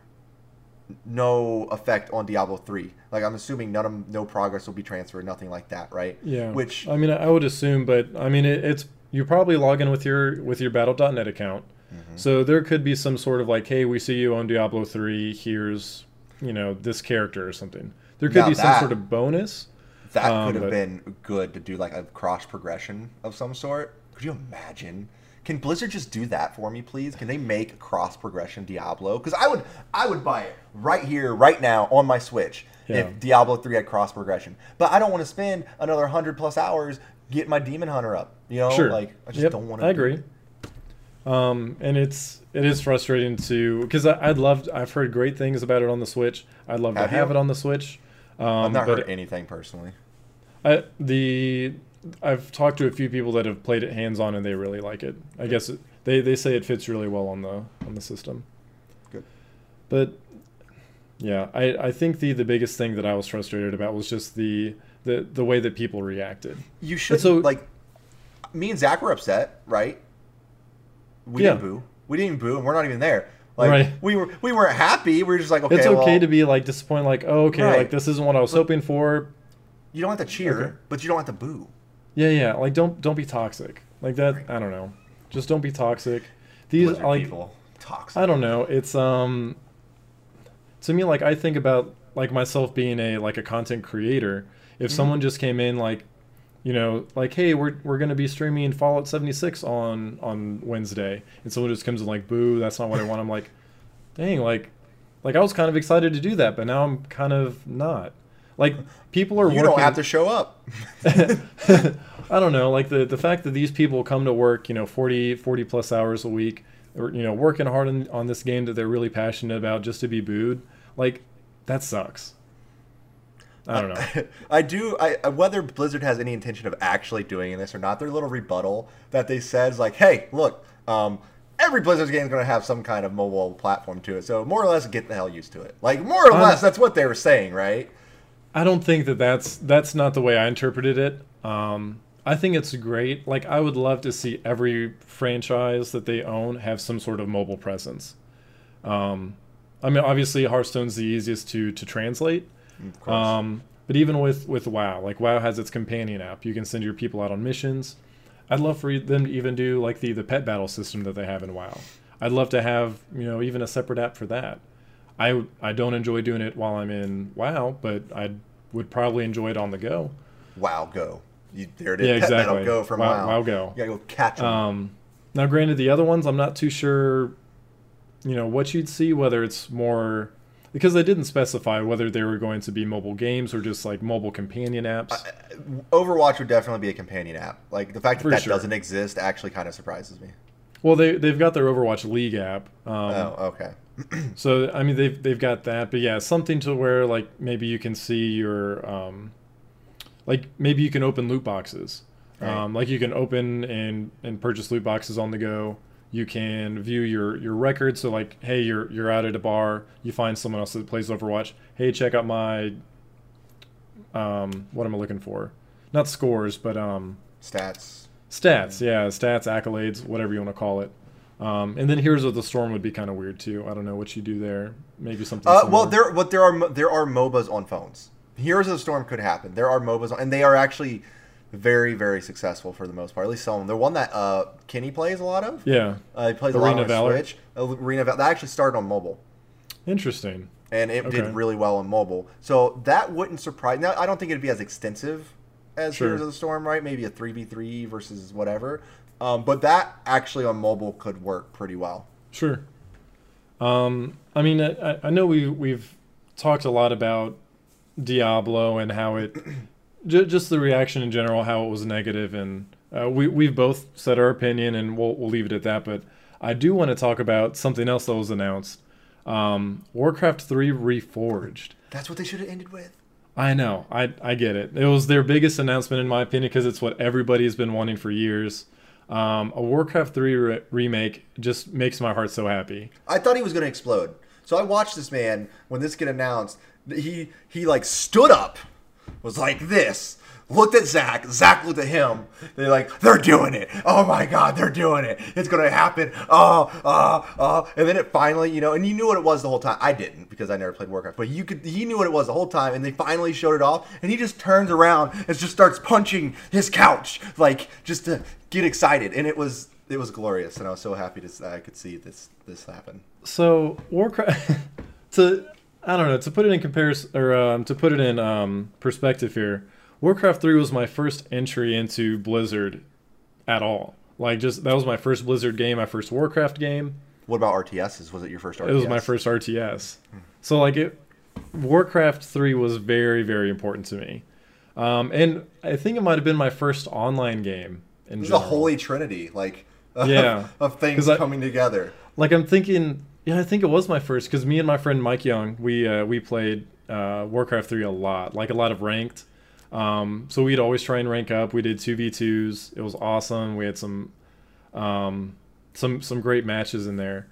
no effect on Diablo 3. Like I'm assuming none of no progress will be transferred, nothing like that, right? Yeah. Which I mean, I would assume, but I mean, it, it's you probably log in with your with your Battle.net account, Mm-hmm. so there could be some sort of like, hey, we see you on Diablo three. Here's you know this character or something. There could Now be some sort of bonus. That Um, could have but- been good to do like a cross progression of some sort. Could you imagine? Can Blizzard just do that for me, please? Can they make cross progression Diablo? Because I would, I would buy it right here, right now on my Switch Yeah. if Diablo three had cross progression. But I don't want to spend another hundred plus hours getting my Demon Hunter up. You know, Sure. like I just Yep, don't want to. I agree. Um, and it's it is frustrating to because I'd love I've heard great things about it on the Switch. I'd love Have to have it on the Switch. Um, I've not but heard anything personally. I, the I've talked to a few people that have played it hands on and they really like it. I guess it, they they say it fits really well on the on the system. Good. But yeah, I, I think the the biggest thing that I was frustrated about was just the the the way that people reacted. You should so- like. Me and Zach were upset, right? We Yeah. didn't boo. We didn't boo, and we're not even there. Like Right. we were, we weren't happy. We were just like, okay, it's okay well, to be like disappointed, like oh okay, Right. like this isn't what I was hoping for. You don't have to cheer, Okay. but you don't have to boo. Yeah, yeah, like don't don't be toxic like that. I don't know, just don't be toxic. These Blizzard like people, toxic. I don't know. It's um to me like I think about like myself being a like a content creator. If Mm-hmm. someone just came in like you know, like hey, we're we're going to be streaming Fallout 76 on on Wednesday and someone just comes in like boo, that's not what I want. I'm like dang, like like I was kind of excited to do that, but now I'm kind of not. Like people are You working don't have to show up. I don't know, like the the fact that these people come to work, you know, 40 40 plus hours a week, or you know, working hard on, on this game that they're really passionate about just to be booed, like that sucks. I don't know. I do. I I- whether Blizzard has any intention of actually doing this or not, their little rebuttal that they said is like, "Hey, look, um, every Blizzard game is going to have some kind of mobile platform to it, so more or less, get the hell used to it." Like more or Um, less, that's what they were saying, right? I don't think that that's that's not the way I interpreted it. Um, I think it's great. Like I would love to see every franchise that they own have some sort of mobile presence. Um, I mean, obviously Hearthstone's the easiest to to translate. Of course. Um, but even with with WoW, like WoW has its companion app. You can send your people out on missions. I'd love for them to even do like the the pet battle system that they have in WoW. I'd love to have you know even a separate app for that. I I don't enjoy doing it while I'm in WoW, but I would probably enjoy it on the go. wow, go. You, there it is. Yeah, exactly. Go from Wow- WoW. WoW Go. You gotta go catch 'em. Um, now, granted, the other ones I'm not too sure. You know what you'd see whether it's more because they didn't specify whether they were going to be mobile games or just like mobile companion apps. Overwatch would definitely be a companion app. Like the fact that For that sure. doesn't exist actually kind of surprises me. Well, they they've got their Overwatch League app. Um, oh, okay. So I mean they've they've got that, but yeah, something to where like maybe you can see your um, like maybe you can open loot boxes. Right. Um, like you can open and and purchase loot boxes on the go. You can view your your record. So like, hey, you're you're out at a bar, you find someone else that plays Overwatch. Hey, check out my um, what am I looking for? Not scores, but um, Stats. Stats, yeah, stats, accolades, whatever you want to call it. Um, and then Heroes of the Storm would be kind of weird too. I don't know what you do there. Maybe something. Uh, well, there, but there are there are MOBAs on phones. Heroes of the Storm could happen. There are MOBAs, on, and they are actually very, very successful for the most part. At least some of them. The one that uh, Kenny plays a lot of. yeah, Uh, he plays Arena a lot on Valor. Switch. Uh, Arena Valor. That actually started on mobile, interesting. and it Okay. did really well on mobile. So that wouldn't surprise. Now, I don't think it'd be as extensive as Sure. Heroes of the Storm, right? Maybe a three v three versus whatever. Um, but that actually on mobile could work pretty well. Sure. Um, I mean, I, I know we we've talked a lot about Diablo and how it, ju- just the reaction in general, how it was negative, and uh, we we've both said our opinion, and we'll we'll leave it at that. But I do want to talk about something else that was announced. Um, Warcraft Three Reforged. That's what they should have ended with. I know. I I get it. It was their biggest announcement in my opinion because it's what everybody's been wanting for years. Um, a Warcraft 3 re- remake just makes my heart so happy. I thought he was going to explode. So I watched this man when this get announced. He he like stood up, was like this, looked at Zach. Zach looked at him. They're like, they're doing it. Oh my god, they're doing it. It's gonna happen. Oh, oh, oh. And then it finally, you know, and you knew what it was the whole time. I didn't because I never played Warcraft, but you could. He knew what it was the whole time, and they finally showed it off. And he just turns around and just starts punching his couch, like just to get excited. And it was it was glorious, and I was so happy to I could see this this happen. So Warcraft to I don't know. To put it in comparison, or um, to put it in um, perspective here, Warcraft Three was my first entry into Blizzard at all. Like, just that was my first Blizzard game, my first Warcraft game. What about RTSs? Was it your first RTS? It was my first RTS. So like it, Warcraft Three was very very important to me, um, and I think it might have been my first online game. In This is a holy trinity, like Yeah. of things I- coming together. like I'm thinking, yeah, I think it was my first because me and my friend Mike Young, we uh, we played uh, Warcraft three a lot, like a lot of ranked. Um, so we'd always try and rank up. We did two v twos. It was awesome. We had some um, some some great matches in there.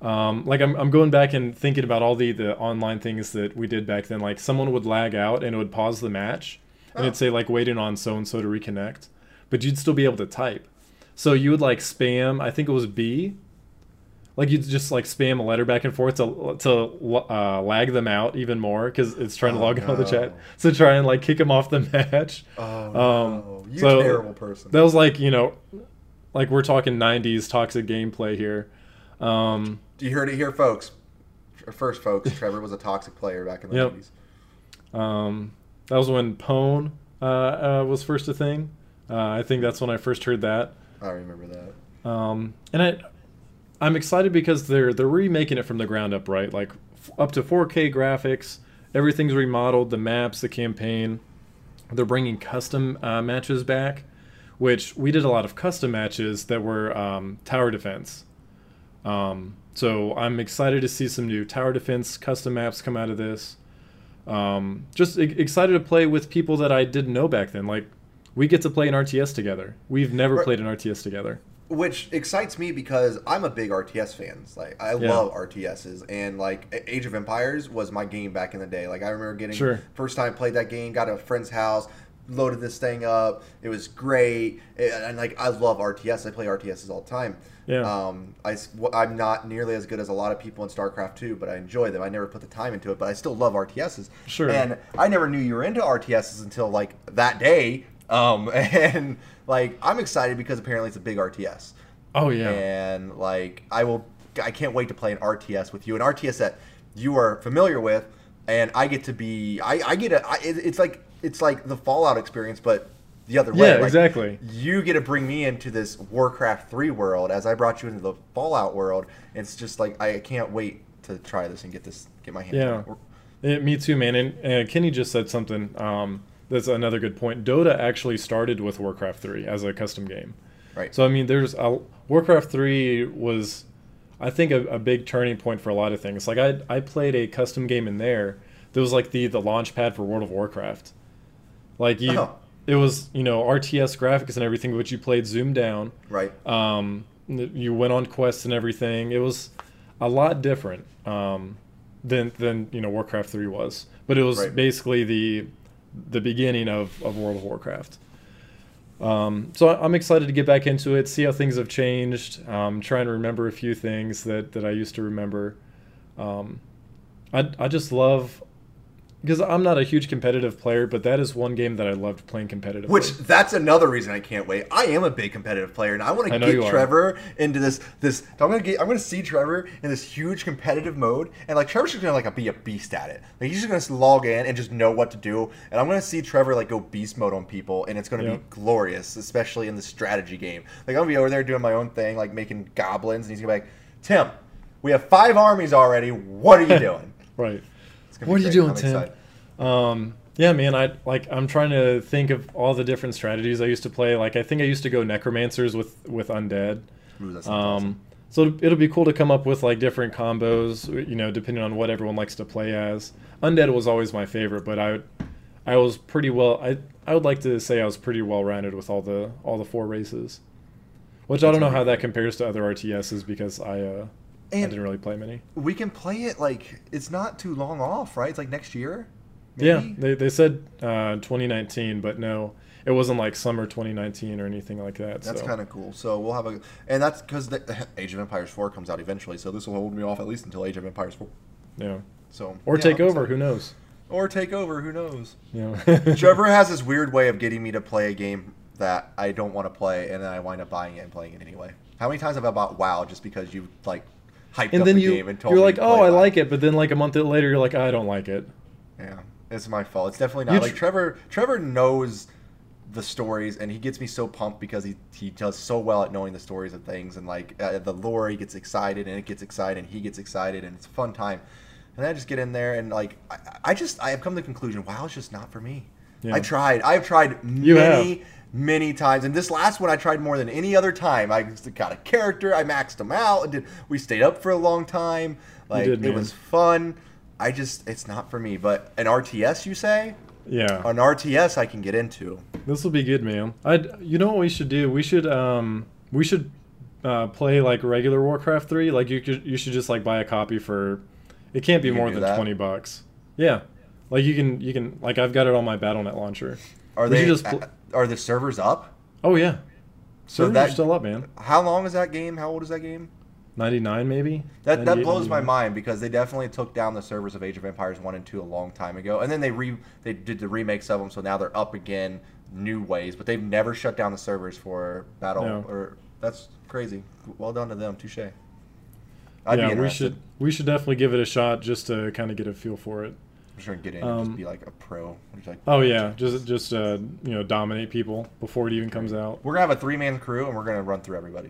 Um, like I'm, I'm going back and thinking about all the the online things that we did back then. Like someone would lag out and it would pause the match, and it'd say like waiting on so and so to reconnect, but you'd still be able to type. So you would like spam. I think it was B. Like you'd just like spam a letter back and forth to to uh, lag them out even more because it's trying to Oh, log into the chat. no. So try and like kick them off the match. Oh, Um, no. you so terrible person. That was like you know, like we're talking '90s toxic gameplay here. Um, Do you heard it here, folks. First, folks, Trevor was a toxic player back in the Yep. 90s. Um, that was when Pwn uh, uh, was first a thing. Uh, I think that's when I first heard that. I remember that. Um, and I, I'm excited because they're they're remaking it from the ground up, right? Like f- up to 4K graphics, everything's remodeled, the maps, the campaign. They're bringing custom uh, matches back, which we did a lot of custom matches that were um, tower defense. Um, so I'm excited to see some new tower defense custom maps come out of this. Um, just e- excited to play with people that I didn't know back then. Like we get to play an RTS together. We've never Right. played an RTS together. Which excites me because I'm a big RTS fan. Like I Yeah. love RTSs, and like Age of Empires was my game back in the day. Like I remember getting Sure. first time played that game, got a friend's house, loaded this thing up. It was great, and, and, like I love RTS. I play RTSs all the time. Yeah. Um, I I am not nearly as good as a lot of people in StarCraft 2, but I enjoy them. I never put the time into it, but I still love RTSs. Sure. And I never knew you were into RTSs until like that day. Um, and like I'm excited because apparently it's a big RTS Oh yeah. and like I will, I can't wait to play an RTS with you, an RTS that you are familiar with, and I get to be, I, I get a, I, it, it's like it's like the Fallout experience, but the other way. Yeah, Like, exactly. You get to bring me into this Warcraft three world as I brought you into the Fallout world. It's just like I can't wait to try this and get this, get my hands. Yeah. on it. Eh, me too, man. And uh, Kenny just said something. Um, that's another good point. Dota actually started with Warcraft 3 as a custom game. Right. So I mean, there's a, Warcraft 3 was, I think, a, a big turning point for a lot of things. Like I, I played a custom game in there that was like the the launch pad for World of Warcraft. Like you, Oh. it was you know RTS graphics and everything, but you played zoomed down. right. Um, you went on quests and everything. It was a lot different um, than than you know Warcraft three was, but it was Right. basically the the beginning of, of World of Warcraft. Um, so I'm excited to get back into it, see how things have changed. Um, try and remember a few things that, that I used to remember. Um, I I just love because I'm not a huge competitive player, but that is one game that I loved playing competitive. Which that's another reason I can't wait. I am a big competitive player, and I want to get. Trevor into this. This I'm gonna get. I'm gonna see Trevor in this huge competitive mode, and like Trevor's just gonna like be a beast at it. Like he's just gonna log in and just know what to do. And I'm gonna see Trevor like go beast mode on people, and it's gonna be glorious, especially in the strategy game. Like I'm gonna be over there doing my own thing, like making goblins, and he's gonna be like, Tim, we have five armies already. What are you doing? right. It's gonna be What are you doing, Tim? Um, yeah, man, I like I'm trying to think of all the different strategies I used to play. Like I think I used to go necromancers with with undead. Ooh, that sounds awesome. Um, so it'll- it'll be cool to come up with like different combos, you know, depending on what everyone likes to play as. Undead was always my favorite, but I I was pretty well I I would like to say I was pretty well rounded with all the all the four races. Which I don't know how that compares to other RTSs because I uh I didn't really play many. We can play it like it's not too long off, right? It's like next year. Yeah, they, they said uh, 2019, but no, it wasn't like summer 2019 or anything like that. That's so. kind of cool. So we'll have a, and that's because Age of Empires 4 comes out eventually. So this will hold me off at least until Age of Empires 4. yeah, So or yeah, take I'm over. excited. Who knows? Or take over. Who knows? Know. Trevor has this weird way of getting me to play a game that I don't want to play, and then I wind up buying it and playing it anyway. How many times have I bought WoW just because you like hyped and up then the you game and told you're like, oh, I live." like it, but then like a month later, you're like, I don't like it. Yeah, it's my fault. It's definitely not You like tr- Trevor. Trevor knows the stories, and he gets me so pumped because he he does so well at knowing the stories of things and like uh, the lore. He gets excited, and it gets excited, and he gets excited, and it's a fun time. And I just get in there, and like I, I just I have come to the conclusion, wow, it's just not for me. Yeah. I tried. I've tried You many. Many times, and this last one I tried more than any other time. I got a character, I maxed them out, and did. We stayed up for a long time. Like did, it was fun. I just, it's not for me. But an RTS, you say? Yeah, An RTS, I can get into. this will be good, man. I you know what we should do? We should um we should uh, play like regular Warcraft three. Like you could you should just like buy a copy for. It can't be can more than that? twenty bucks. Yeah, like you can you can like I've got it on my Battle.net launcher. Are We they? just pl- are the servers up? Oh yeah, So servers that are still up, man. How long is that game? How old is that game? Ninety nine maybe. That that 98, blows my mind because they definitely took down the servers of Age of Empires one and two a long time ago, and then they re they did the remakes of them, so now they're up again, new ways. But they've never shut down the servers for Battle No. or that's crazy. Well done to them, touche. I'd yeah, we should we should definitely give it a shot just to kind of get a feel for it. I'm just gonna get in and Um, just be like a pro. Just like- Oh yeah, just just uh, you know dominate people before it even comes out. We're gonna have a three man crew and we're gonna run through everybody.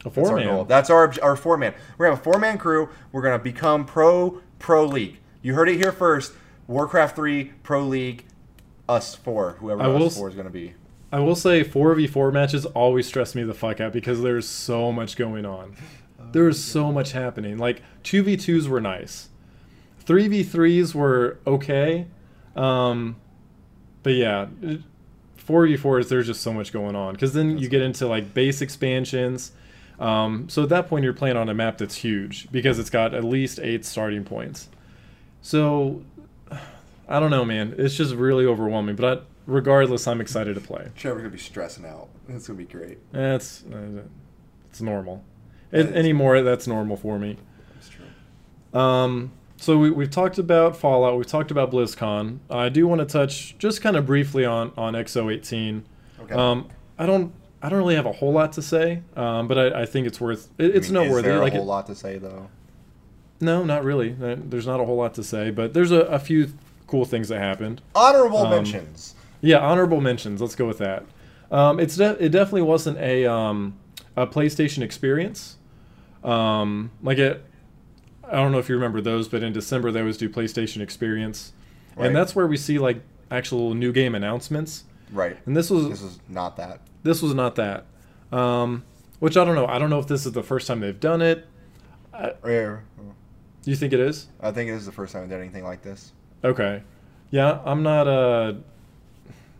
A That's four our man. goal. That's our our four man. We're gonna have a four man crew. We're gonna become pro pro league. You heard it here first. Warcraft three pro league. Us four, whoever I us four is gonna be. I will say four v four matches always stress me the fuck out because there's so much going on. There's so much happening. Like two v twos were nice, three v threes were okay, um, but yeah, four v fours there's just so much going on because then you get into like base expansions. Um, so at that point you're playing on a map that's huge because it's got at least eight starting points. So I don't know, man. It's just really overwhelming. But I, regardless, I'm excited to play. Trevor's gonna be stressing out. It's gonna be great. That's uh, it's normal. That It, anymore, that's normal for me. That's true. Um, so we, we've talked about Fallout. We've talked about BlizzCon. I do want to touch just kind of briefly on on X018. Okay. Um, I don't I don't really have a whole lot to say, um, but I, I think it's worth. It, it's I mean, noteworthy. Is there like a it- whole lot to say though? no, not really. There's not a whole lot to say, but there's a, a few cool things that happened. Honorable Um, mentions. Yeah, honorable mentions. Let's go with that. Um, it's de- it definitely wasn't a um, a PlayStation experience. Um, like it, I don't know if you remember those, but in December they always do PlayStation Experience, Right. and that's where we see like actual new game announcements. Right. And this was This is not that. this was not that. Um, which I don't know. I don't know if this is the first time they've done it. Yeah. You think it is? I think it is the first time I've done anything like this. Okay. Yeah, I'm not uh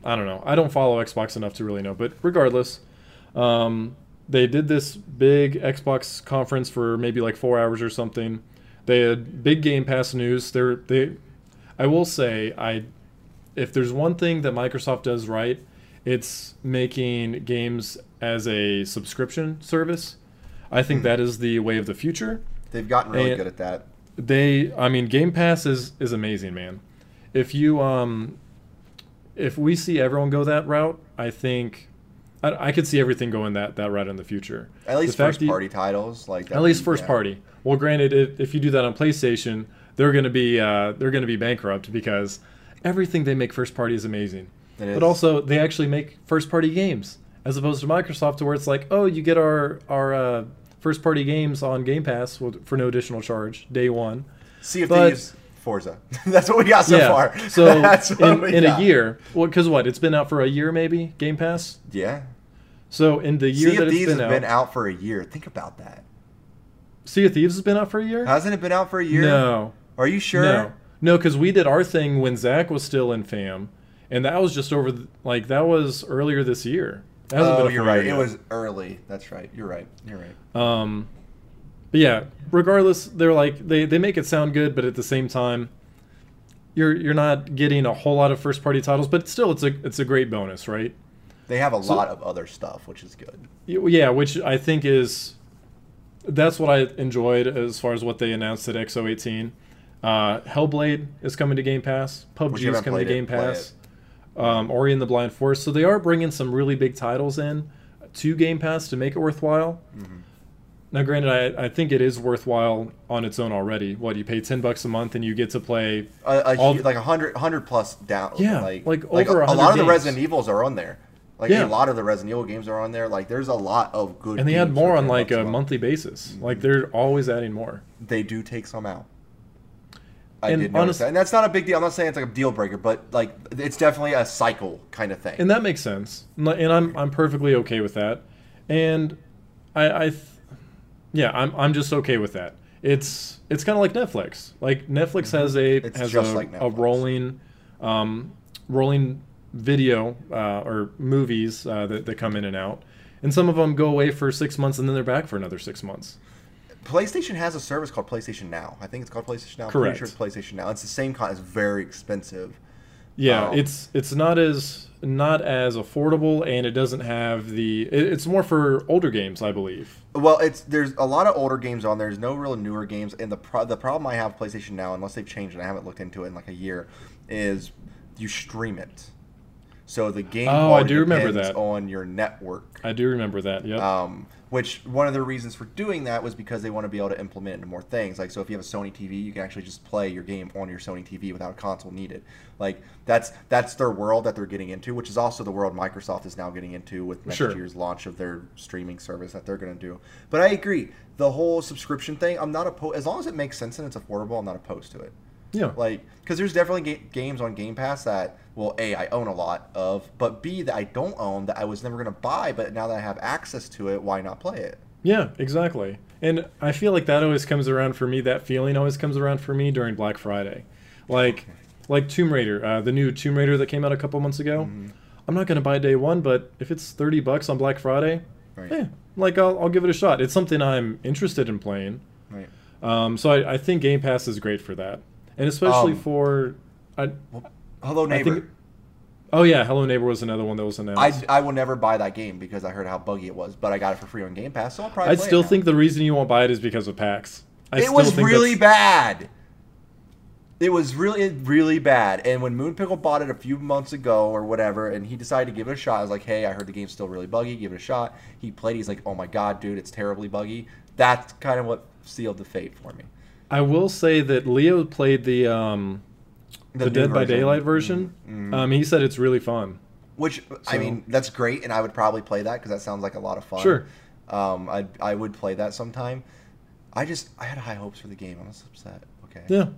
I don't know. I don't follow Xbox enough to really know, but regardless, um they did this big Xbox conference for maybe like 4 hours or something. They had big Game Pass news. They're they I will say I if there's one thing that Microsoft does right, it's making games as a subscription service. I think Hmm. that is the way of the future They've gotten really And- good at that. they i mean game pass is is amazing man if you um if we see everyone go that route i think i, I could see everything going that that route in the future At least first you- party titles like that. at least first yeah. party well granted if, if you do that on playstation they're going to be uh they're to be bankrupt because everything they make first party is amazing It is. but also they actually make first party games as opposed to microsoft to where it's like oh you get our our uh, first party games on game pass for no additional charge day one Sea of but- Thieves, Forza. That's what we got so far. So in, in a year, well, because what? It's been out for a year, maybe Game Pass. Yeah. So in the year Sea that of it's Thieves been has out, been out for a year. Think about that. Sea of Thieves has been out for a year. Hasn't it been out for a year? No, Are you sure? no, no, because we did our thing when Zach was still in FAM, and that was just over the, like that was earlier this year. It hasn't Oh, been a you're right. It was early. That's right. You're right. You're right. Um, but yeah, regardless, they're like they, they make it sound good, but at the same time, you're you're not getting a whole lot of first party titles. But still, it's a it's a great bonus, right? They have a So- lot of other stuff, which is good. Yeah, which I think is that's what I enjoyed as far as what they announced at X018. Uh, Hellblade is coming to Game Pass. PUBG is coming to Game it, Pass. Um, Ori and the Blind Forest. So they are bringing some really big titles in to Game Pass to make it worthwhile. Mm-hmm. Now, granted, I, I think it is worthwhile on its own already. What you pay ten bucks a month and you get to play. A, a, All- like a hundred, hundred plus down. Yeah, like like like over a, a 100 lot of the. Resident Evils are on there. Like Yeah. a lot of the Resident Evil games are on there. Like there's a lot of good. And they add more on like a month. monthly basis. Like they're always adding more. They do take some out. I And did notice honest- that, and that's not a big deal. I'm not saying it's like a deal breaker, but like it's definitely a cycle kind of thing. and that makes sense and i'm i'm perfectly okay with that and i i th- yeah i'm i'm just okay with that it's it's kind of like netflix like netflix has a Mm-hmm. It's has a, like a rolling um rolling video uh, or movies uh, that, that come in and out and some of them go away for six months and then they're back for another six months PlayStation has a service called PlayStation Now. I think it's called PlayStation Now. I'm Correct. pretty sure it's PlayStation Now. It's the same kind. It's very expensive. yeah Um, it's it's not as not as affordable and it doesn't have the it, it's more for older games i believe Well, it's there's a lot of older games on there. There's no real newer games, and the pro- the problem I have with PlayStation Now, unless they've changed, and I haven't looked into it in like a year, is you stream it. So the game Oh, I do remember that. on your network. i do remember that yep Um, which one of the reasons for doing that was because they want to be able to implement into more things. Like, so if you have a Sony TV, you can actually just play your game on your Sony TV without a console needed. Like, that's that's their world that they're getting into, which is also the world Microsoft is now getting into with next Sure. year's launch of their streaming service that they're going to do. But I agree, the whole subscription thing, I'm not opposed as long as it makes sense and it's affordable. I'm not opposed to it. yeah Like, because there's definitely ga- games on Game Pass that, well, A, I own a lot of, but B, that I don't own that I was never going to buy, but now that I have access to it, why not play it? Yeah, exactly. And I feel like that always comes around for me. That feeling always comes around for me during Black Friday, like like Tomb Raider, uh, the new Tomb Raider that came out a couple months ago. Mm-hmm. I'm not gonna buy day one, but if it's thirty bucks on Black Friday, Right. yeah, like I'll, I'll give it a shot. It's something I'm interested in playing. Right. Um, so I, I think Game Pass is great for that, and especially Um, for I, Hello, I neighbor. think. Oh yeah, Hello Neighbor was another one that was I, announced. I will never buy that game because I heard how buggy it was, but I got it for free on Game Pass, so I'll probably I still think the reason you won't buy it is because of PAX. I it was really bad. It was really, really bad. And when Moonpickle bought it a few months ago or whatever, and he decided to give it a shot, I was like, hey, I heard the game's still really buggy. Give it a shot. He played. He's like, oh my god, dude, it's terribly buggy. That's kind of what sealed the fate for me. I will say that Leo played the um, the, new Dead by version. Mm-hmm. Daylight version. Um, he said it's really fun. Which I mean, that's great, and I would probably play that because that sounds like a lot of fun. Sure. Um, I I would play that sometime. I just I had high hopes for the game. I was upset. Okay. Yeah,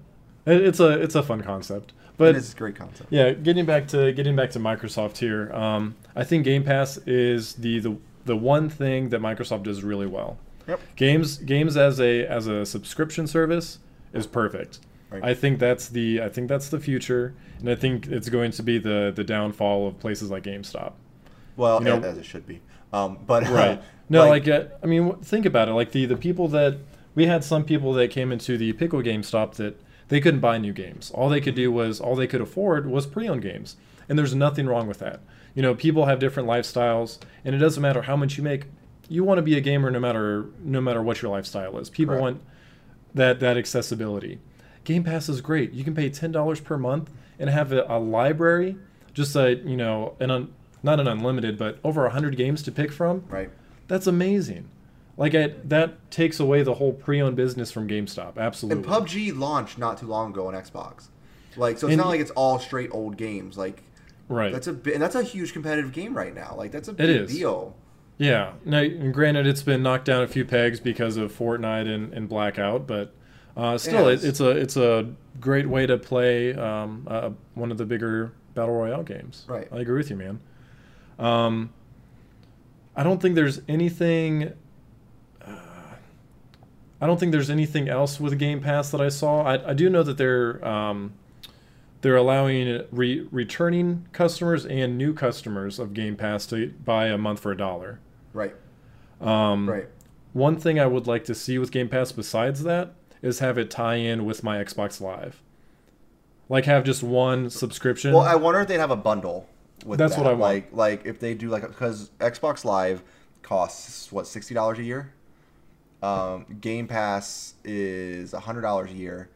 It- it's a it's a fun concept. But it is a great concept. yeah, getting back to getting back to Microsoft here, um, I think Game Pass is the, the the one thing that Microsoft does really well. Yep. Games games as a as a subscription service is perfect. Right. I think that's the I think that's the future, and I think it's going to be the the downfall of places like GameStop. Well, You know- as it should be. Um, but right no like, uh, i mean think about it like the the people that we had some people that came into the pickle GameStop that they couldn't buy new games all they could do was all they could afford was pre-owned games and there's nothing wrong with that you know people have different lifestyles and it doesn't matter how much you make you want to be a gamer no matter no matter what your lifestyle is people Correct. want that that accessibility game pass is great you can pay $10 per month and have a, a library just a you know an un, not an unlimited but over 100 games to pick from right. that's amazing. Like I, that takes away the whole pre-owned business from GameStop. Absolutely. And PUBG launched not too long ago on Xbox. Like, so it's And- not like it's all straight old games. Like, right. that's a and that's a huge competitive game right now. Like, that's a big is. deal. yeah. Now, granted, it's been knocked down a few pegs because of Fortnite and, and Blackout, but uh, still, has. it, it's a it's a great way to play um, uh, one of the bigger battle royale games. Right. I agree with you, man. Um, I don't think there's anything. uh, I don't think there's anything else with Game Pass that I saw. I, I do know that they're um, they're allowing re- returning customers and new customers of Game Pass to buy a month for a dollar. Right. Um, Right. One thing I would like to see with Game Pass besides that is have it tie in with my Xbox Live. Like have just one subscription. Well, I wonder if they'd have a bundle. With That's that. what I want. Like, like if they do like because Xbox Live costs what sixty dollars a year. Um, Game Pass is hundred dollars a year.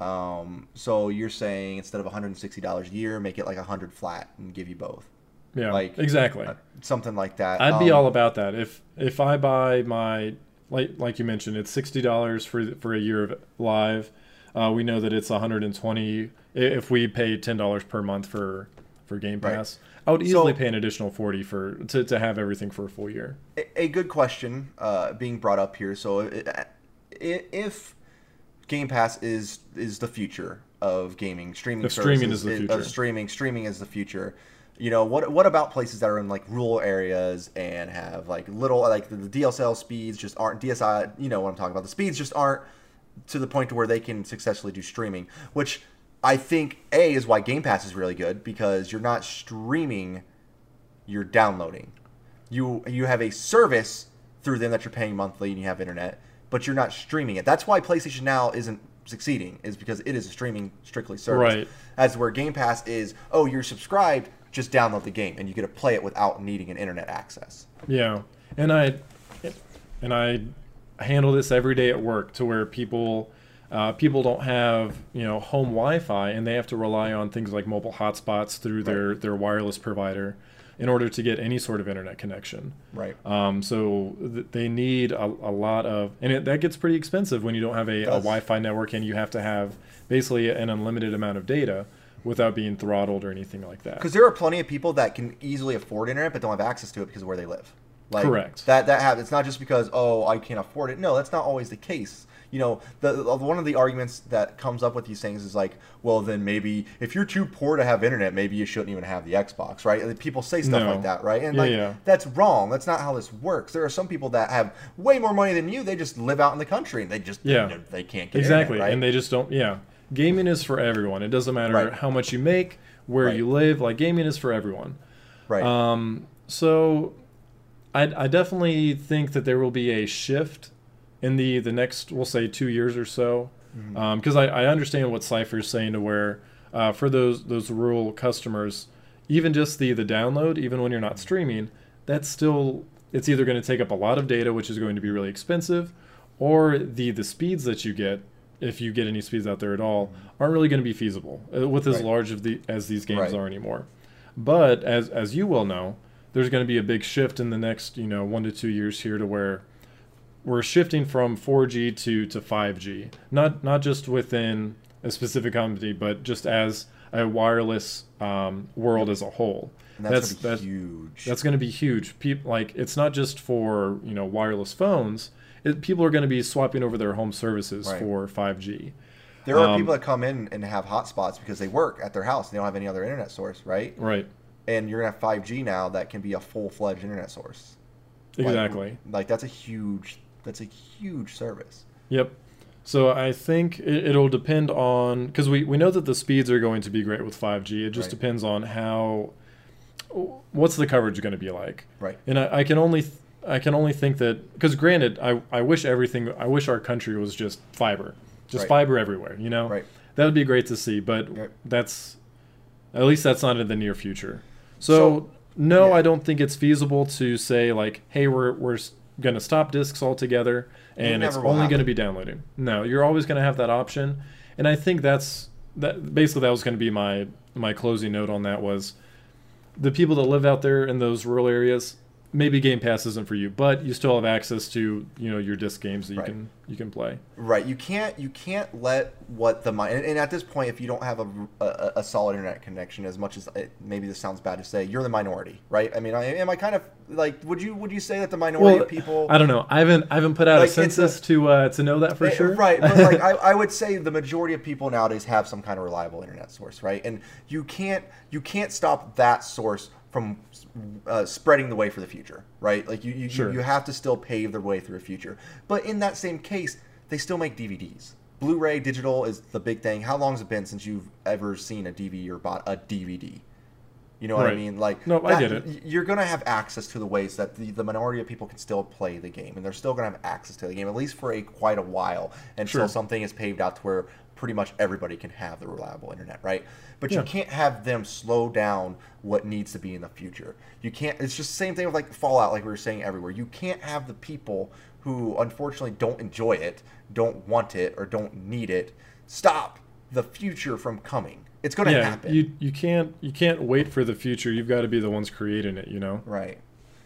Um, so you're saying instead of one hundred and sixty dollars a year, make it like a hundred flat and give you both, yeah, like, exactly. Uh, something like that. I'd be Um, all about that. If if I buy my like like you mentioned, it's sixty dollars for for a year of live. Uh, we know that it's 120 i- if we pay ten dollars per month for for Game Right. Pass. I would easily So- pay an additional forty for to, to have everything for a full year. a, a good question uh, being brought up here. So, i- if Game Pass is is the future of gaming, streaming, If streaming is the Of future. streaming, streaming is the future. You know what? What about places that are in like rural areas and have like little like the, the DSL speeds just aren't DSI? You know what I'm talking about? The speeds just aren't to the point to where they can successfully do streaming, which I think a is why Game Pass is really good because you're not streaming, you're downloading. You you have a service through them that you're paying monthly and you have internet, but you're not streaming it. That's why PlayStation Now isn't succeeding is because it is a streaming strictly service. Right. As where Game Pass is, oh, you're subscribed, just download the game and you get to play it without needing an internet access. Yeah, and I and I handle this every day at work to where people uh, people don't have you know home Wi-Fi and they have to rely on things like mobile hotspots through their their wireless provider in order to get any sort of internet connection. Right. Um, so th- they need a, a lot of, and it, that gets pretty expensive when you don't have a, a. Wi-Fi network and you have to have basically an unlimited amount of data without being throttled or anything like that. Because there are plenty of people that can easily afford internet but don't have access to it because of where they live. Like, Correct. That that happens. It's not just because oh I can't afford it. No, that's not always the case. You know, the, the one of the arguments that comes up with these things is like, well, then maybe if you're too poor to have internet, maybe you shouldn't even have the Xbox, right? People say stuff No. like that, right? And Yeah, like yeah. that's wrong. That's not how this works. There are some people that have way more money than you. They just live out in the country and they just Yeah. they can't get it. exactly internet, right? and they just don't yeah gaming is for everyone it doesn't matter Right. how much you make where Right. you live like gaming is for everyone right. um, so I, I definitely think that there will be a shift in the the next we'll say two years or so Mm-hmm. because I, I understand what Cipher is saying to where uh, for those those rural customers even just the the download even when you're not streaming that's still it's either going to take up a lot of data which is going to be really expensive or the the speeds that you get if you get any speeds out there at all aren't really going to be feasible uh, with as Right. large of the as these games Right. are anymore but as as you well know there's going to be a big shift in the next you know one to two years here to where we're shifting from 4G to to 5G. Not not just within a specific company, but just as a wireless um, world as a whole. and that's, that's that's, huge. that's going to be huge. People like it's not just for you know wireless phones. It, people are going to be swapping over their home services Right. for 5G. There are Um, people that come in and have hotspots because they work at their house. And they don't have any other internet source, right? Right. And you're gonna have 5G now that can be a full fledged internet source. Like- Exactly. Like, that's a huge, that's a huge service. Yep. So I think it, it'll depend on because we, we know that the speeds are going to be great with 5G. It just Right. depends on how what's the coverage going to be like. Right. And I, I can only th- I can only think that because granted I, I wish everything I wish our country was just fiber, just Right. fiber everywhere. You know. Right. That would be great to see, but Right. that's at least that's not in the near future. So, So, no, yeah. I don't think it's feasible to say like, hey, we're we're going to stop discs altogether, and it's only going to be downloading. No, you're always going to have that option, and I think that's that. Basically, that was going to be my my closing note on that was the people that live out there in those rural areas. Maybe Game Pass isn't for you, but you still have access to you know your disc games that you Right. can you can play. Right. You can't you can't let what the mi- and, at this point, if you don't have a, a, a solid internet connection, as much as it, maybe this sounds bad to say, you're the minority, right? I mean, I, am I kind of like would you would you say that the minority Well, of people? I don't know. I haven't I haven't put out Like, a census a- to uh, to know that for Eh, sure. Right, but like I, I would say the majority of people nowadays have some kind of reliable internet source, right? And you can't you can't stop that source from uh, spreading the way for the future, right? Like you you, Sure. you have to still pave their way through a future. But in that same case, they still make DVDs. Blu-ray digital is the big thing. How long has it been since you've ever seen a DVD or bought a DVD? You know what I mean? Like, No, I that- get it. You're gonna have access to the ways that the, the minority of people can still play the game, and they're still gonna have access to the game at least for a quite a while until Sure. something is paved out to where pretty much everybody can have the reliable internet, right? But Yeah. you can't have them slow down what needs to be in the future. You can't. It's just the same thing with like Fallout, like we were saying everywhere. You can't have the people who unfortunately don't enjoy it, don't want it, or don't need it stop the future from coming. It's gonna yeah, happen. you you can't you can't wait for the future. You've got to be the ones creating it. You know. Right.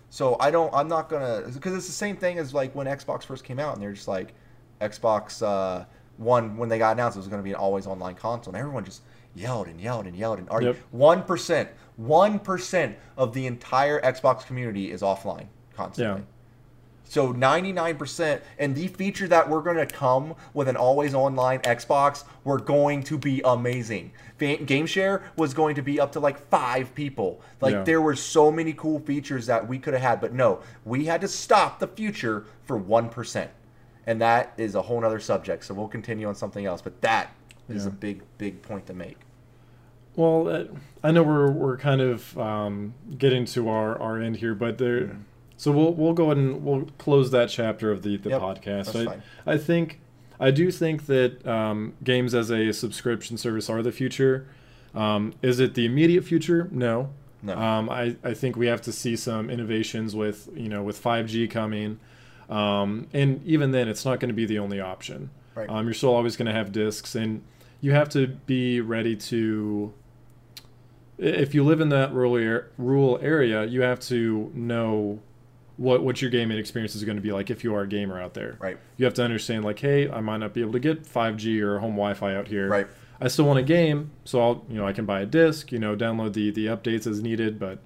So I don't. I'm not gonna because it's the same thing as like when Xbox first came out, and they're just like Xbox uh, One when they got announced it was going to be an always online console, and everyone just yelled and yelled and yelled and argued. One percent, one percent of the entire Xbox community is offline constantly. Yeah. So 99%, and the feature that we're going to come with an always online Xbox, we're going to be amazing. Game share was going to be up to like five people. Like Yeah. there were so many cool features that we could have had, but no, we had to stop the future for 1%. And that is a whole other subject. So we'll continue on something else, but that is Yeah. a big, big point to make. Well, uh, I know we're we're kind of um, getting to our, our end here, but there. So we'll we'll go ahead and we'll close that chapter of the the Yep, podcast. that's I, fine. I think I do think that um, games as a subscription service are the future. Um, is it the immediate future? No. No. Um, I, I think we have to see some innovations with you know with 5G coming, um, and even then it's not going to be the only option. Right. Um, you're still always going to have discs, and you have to be ready to. If you live in that rural rural area, you have to know what what your gaming experience is going to be like if you are a gamer out there. Right. You have to understand like, hey, I might not be able to get 5G or home Wi-Fi out here. Right. I still want a game, so I'll you know I can buy a disc, you know, download the the updates as needed, but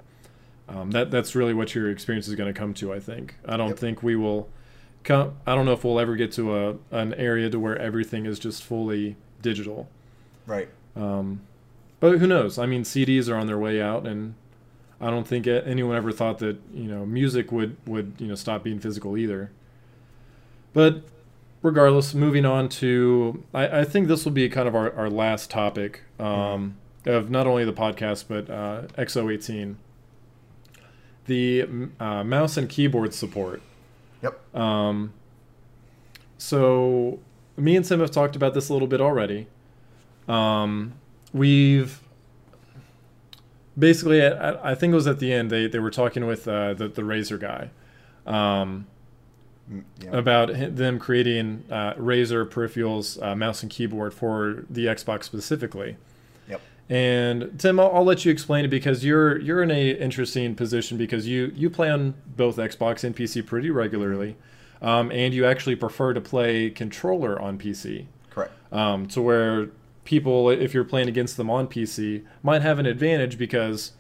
um, that that's really what your experience is going to come to. I think. I don't Yep. think we will. Come, I don't know if we'll ever get to a an area to where everything is just fully digital. Right. Um, but who knows? I mean, CDs are on their way out, and I don't think anyone ever thought that you know music would would you know stop being physical either. But regardless, moving on to I, I think this will be kind of our, our last topic um, of not only the podcast but uh, X018, the uh, mouse and keyboard support. Yep. Um, so me and Tim have talked about this a little bit already. Um, we've basically, I, I think it was at the end they, they were talking with uh, the the Razer guy um, Mm, Yeah. about them creating uh, Razer peripherals, uh, mouse and keyboard for the Xbox specifically. And Tim, I'll, I'll let you explain it because you're you're in a interesting position because you you play on both Xbox and PC pretty regularly, um, and you actually prefer to play controller on PC. Correct. Um, to where people, if you're playing against them on PC, might have an advantage because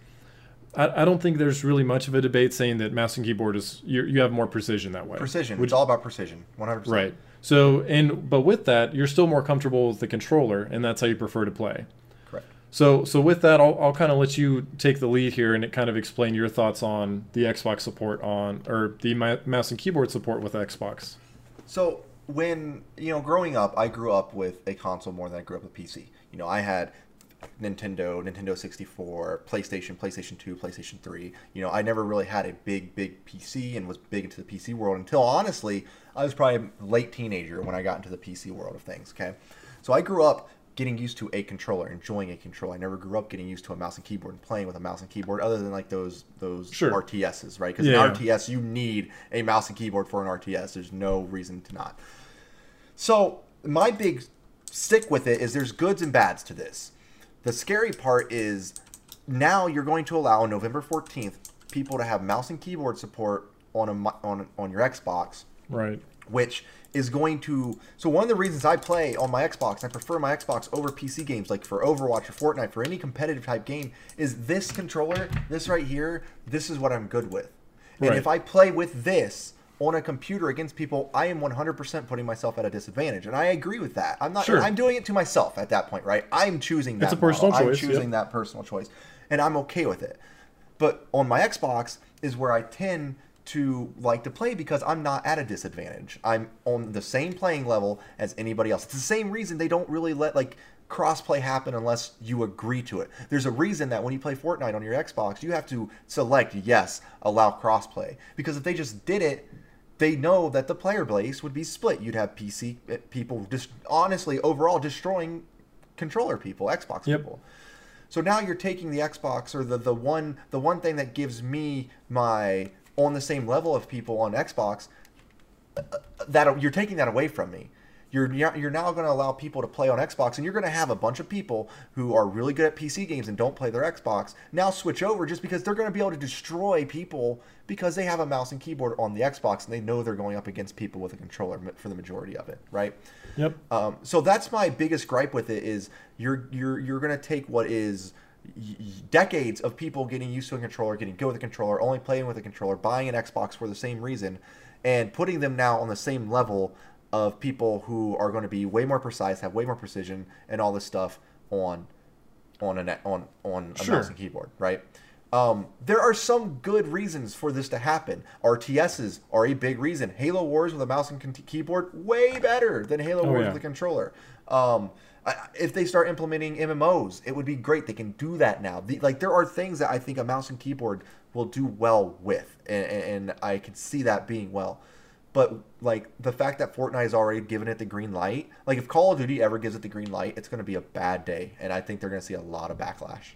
I, I don't think there's really much of a debate saying that mouse and keyboard is you you have more precision that way. Precision. Which- it's all about precision. 100%. Right. So, and but with that, you're still more comfortable with the controller, and that's how you prefer to play. So, so with that, I'll, I'll kind of let you take the lead here and kind of explain your thoughts on the Xbox support on, or the mouse and keyboard support with Xbox. So when you know, growing up, I grew up with a console more than I grew up with PC. You know, I had Nintendo, Nintendo 64, PlayStation, PlayStation 2, PlayStation 3. You know, I never really had a big, big PC and was big into the PC world until honestly, I was probably a late teenager when I got into the PC world of things. Okay, so I grew up getting used to a controller, enjoying a controller. I never grew up getting used to a mouse and keyboard and playing with a mouse and keyboard, other than like those those Sure. RTSs, right? Because Yeah. an RTS, you need a mouse and keyboard for an RTS. There's no reason to not. So my big stick with it is there's goods and bads to this. The scary part is now you're going to allow on November 14th people to have mouse and keyboard support on a on on your Xbox, Right. which is going to so one of the reasons I play on my Xbox, I prefer my Xbox over PC games like for Overwatch or Fortnite for any competitive type game is this controller, this right here, this is what I'm good with. And Right. if I play with this on a computer against people, I am 100% putting myself at a disadvantage. And I agree with that. I'm not Sure. I'm doing it to myself at that point, right? I'm choosing that. It's a personal model. choice, I'm choosing that personal choice. And I'm okay with it. But on my Xbox is where I tend to like to play because I'm not at a disadvantage. I'm on the same playing level as anybody else. It's the same reason they don't really let like crossplay happen unless you agree to it. There's a reason that when you play Fortnite on your Xbox, you have to select yes, allow crossplay because if they just did it, they know that the player base would be split. You'd have PC eh, people just honestly overall destroying controller people, Xbox Yep. people. So now you're taking the Xbox or the, the one the one thing that gives me my on the same level of people on Xbox that you're taking that away from me. You're you're now going to allow people to play on Xbox, and you're going to have a bunch of people who are really good at PC games and don't play their Xbox now switch over just because they're going to be able to destroy people because they have a mouse and keyboard on the Xbox and they know they're going up against people with a controller for the majority of it, right? Yep. Um, so that's my biggest gripe with it is you're you're you're going to take what is decades of people getting used to a controller, getting good with a controller, only playing with a controller, buying an Xbox for the same reason, and putting them now on the same level of people who are going to be way more precise, have way more precision, and all this stuff on on a on on a sure. mouse and keyboard, right? Um, there are some good reasons for this to happen. RTSs are a big reason. Halo Wars with a mouse and keyboard way better than Halo oh, Wars yeah. with a controller. Um, if they start implementing MMOs, it would be great. They can do that now. The, like there are things that I think a mouse and keyboard will do well with, and, and I can see that being well. But like the fact that Fortnite has already given it the green light, like if Call of Duty ever gives it the green light, it's going to be a bad day, and I think they're going to see a lot of backlash.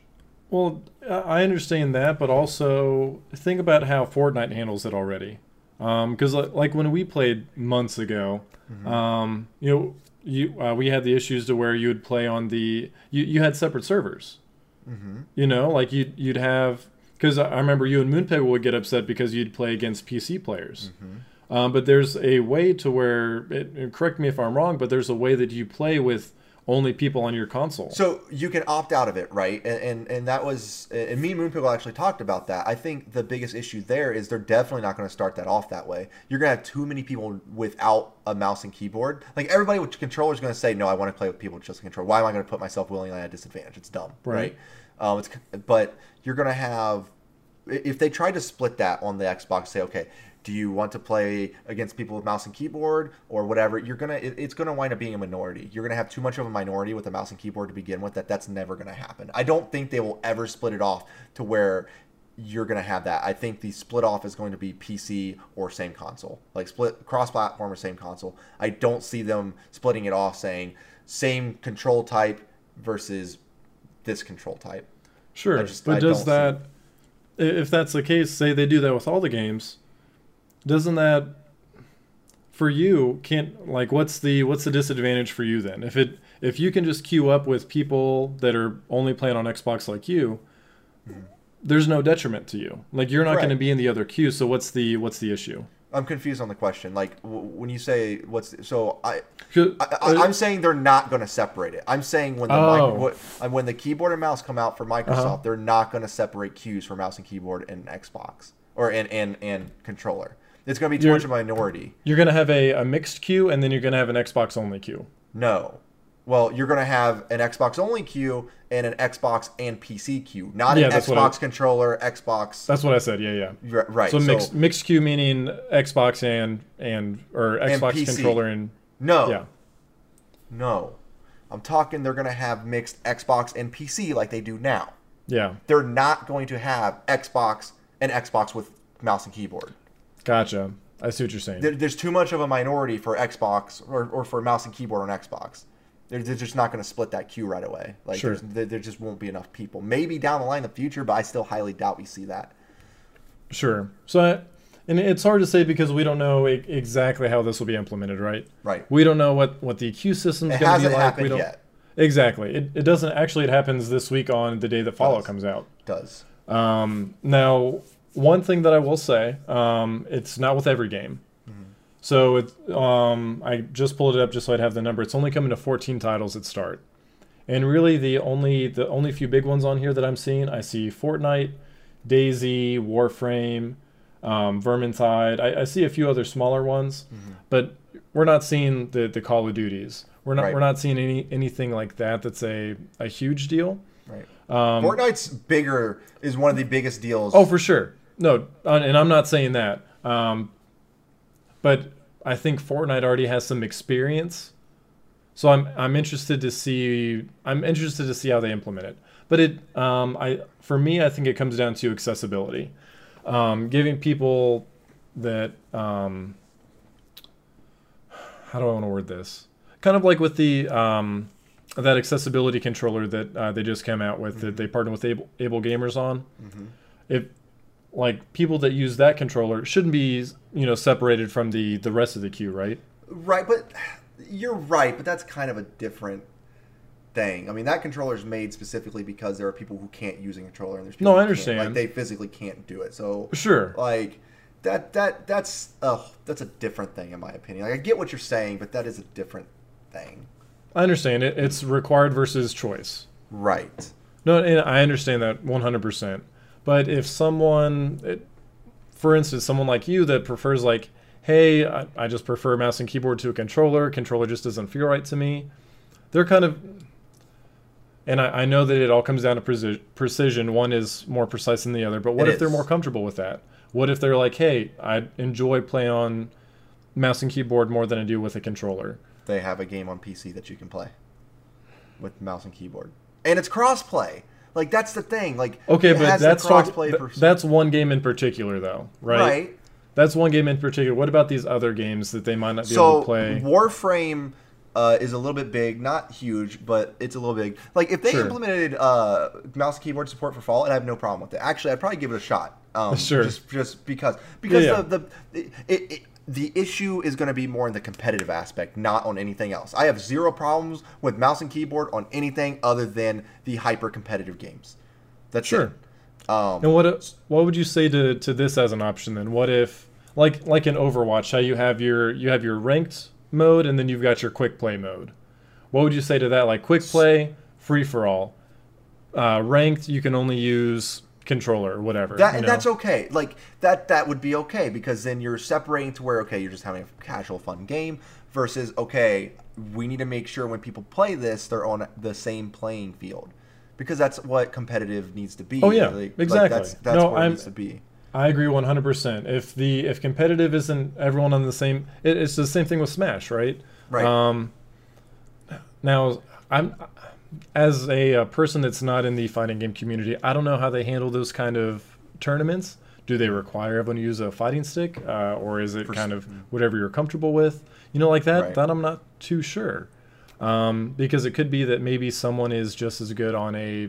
Well, I understand that, but also think about how Fortnite handles it already. Because um, like when we played months ago, mm-hmm. um, you know, you uh, we had the issues to where you would play on the you, you had separate servers. Mm-hmm. You know, like you'd you'd have because I remember you and Moonpeg would get upset because you'd play against PC players. Mm-hmm. Um, but there's a way to where, it, correct me if I'm wrong, but there's a way that you play with only people on your console. So you can opt out of it, right? And and, and that was and me and Moonpickle actually talked about that. I think the biggest issue there is they're definitely not going to start that off that way. You're going to have too many people without a mouse and keyboard. Like everybody with controller is going to say, "No, I want to play with people with just a controller. Why am I going to put myself willingly at a disadvantage? It's dumb, right?" right? Um, it's but you're going to have if they try to split that on the Xbox, say, okay, do you want to play against people with mouse and keyboard or whatever you're gonna it, it's gonna wind up being a minority. You're gonna have too much of a minority with a mouse and keyboard to begin with that that's never gonna happen. I don't think they will ever split it off to where you're gonna have that. I think the split off is going to be pc or same console. Like split cross platform or same console. I don't see them splitting it off saying same control type versus this control type. Sure just, but I does that if that's the case say they do that with all the games doesn't that for you can't like what's the what's the disadvantage for you then if it if you can just queue up with people that are only playing on xbox like you mm-hmm. there's no detriment to you like you're not right. going to be in the other queue so what's the what's the issue i'm confused on the question like w- when you say what's the, so i, I am saying they're not going to separate it i'm saying when the oh. mic, uh, when the keyboard and mouse come out for microsoft uh-huh. they're not going to separate queues for mouse and keyboard and xbox or and and, and controller it's going to be too much a minority. You're going to have a, a mixed queue, and then you're going to have an Xbox only queue. No. Well, you're going to have an Xbox only queue and an Xbox and PC queue, not yeah, an Xbox I, controller, Xbox. That's what I said. Yeah, yeah. right. So, so mixed mixed queue meaning Xbox and and or Xbox and controller and no. Yeah. No. I'm talking they're going to have mixed Xbox and PC like they do now. Yeah. They're not going to have Xbox and Xbox with mouse and keyboard. Gotcha. I see what you're saying. There, there's too much of a minority for Xbox or, or for mouse and keyboard on Xbox. They're, they're just not going to split that queue right away. Like sure. there, there just won't be enough people. Maybe down the line in the future, but I still highly doubt we see that. Sure. So, I, and it's hard to say because we don't know exactly how this will be implemented, right? Right. We don't know what what the queue system is going to be like. We don't. Yet. Exactly. It, it doesn't actually. It happens this week on the day that Fallout Does. comes out. Does. Um, now one thing that I will say, um, it's not with every game. Mm-hmm. So it, um, I just pulled it up just so I'd have the number. It's only coming to 14 titles at start, and really the only the only few big ones on here that I'm seeing, I see Fortnite, DayZ, Warframe, um, Vermintide. I, I, see a few other smaller ones, mm-hmm. but we're not seeing the the Call of Duties. We're not right. we're not seeing any anything like that. That's a a huge deal. Right. Um, Fortnite's bigger is one of the biggest deals. Oh, for sure. No, and I'm not saying that. Um, but I think Fortnite already has some experience, so I'm I'm interested to see I'm interested to see how they implement it. But it um, I for me I think it comes down to accessibility, um, giving people that um, how do I want to word this? Kind of like with the um, that accessibility controller that uh, they just came out with mm-hmm. that they partnered with Able, AbleGamers on. Mm-hmm. If like people that use that controller shouldn't be you know separated from the the rest of the queue, right? Right, but You're right, but that's kind of a different thing. I mean, that controller is made specifically because there are people who can't use a controller, and there's people No, I can't. Like understand. they physically can't do it. So Sure. like that that that's a that's a different thing in my opinion. Like I get what you're saying, but that is a different thing. I understand it. It's required versus choice. Right. No, and I understand that 100%. But if someone, it, for instance, someone like you that prefers like, hey, I, I just prefer mouse and keyboard to a controller. Controller just doesn't feel right to me. They're kind of, and I, I know that it all comes down to preci- precision. One is more precise than the other. But what It if they're more comfortable with that? What if they're like, hey, I enjoy playing on mouse and keyboard more than I do with a controller? They have a game on PC that you can play with mouse and keyboard, and it's crossplay. Like that's the thing. Like Okay, but that's talk, crossplay th- for- that's one game in particular, though, right? right. That's one game in particular. What about these other games that they might not be able So to play? Warframe uh, is a little bit big, not huge, but it's a little big. Like if they Sure. implemented uh, mouse and keyboard support for Fallout, I have no problem with it. Actually, I'd probably give it a shot. Um, Sure. Just just because because Yeah, yeah. the the it, it, the issue is going to be more in the competitive aspect, not on anything else. I have zero problems with mouse and keyboard on anything other than the hyper competitive games. That's Sure. it. Um, And what what would you say to, to this as an option then? What if like like in Overwatch, how you have your you have your ranked mode and then you've got your quick play mode. What would you say to that? Like quick play, free for all. Uh, ranked, you can only use controller or whatever. That and know? that's okay. Like that that would be okay because then you're separating to where okay, you're just having a casual fun game versus okay, we need to make sure when people play this they're on the same playing field. Because that's what competitive needs to be. Oh, yeah, Like- like, exactly. that's that's No, what I'm- needs to be. I agree 100%. If the if competitive isn't everyone on the same it, it's the same thing with Smash, right? Right. Um now I'm as a, uh person that's not in the fighting game community, I don't know how they handle those kind of tournaments. Do they require everyone to use a fighting stick uh, or is it For kind of whatever you're comfortable with? You know like that Right. that I'm not too sure. Um, because it could be that maybe someone is just as good on a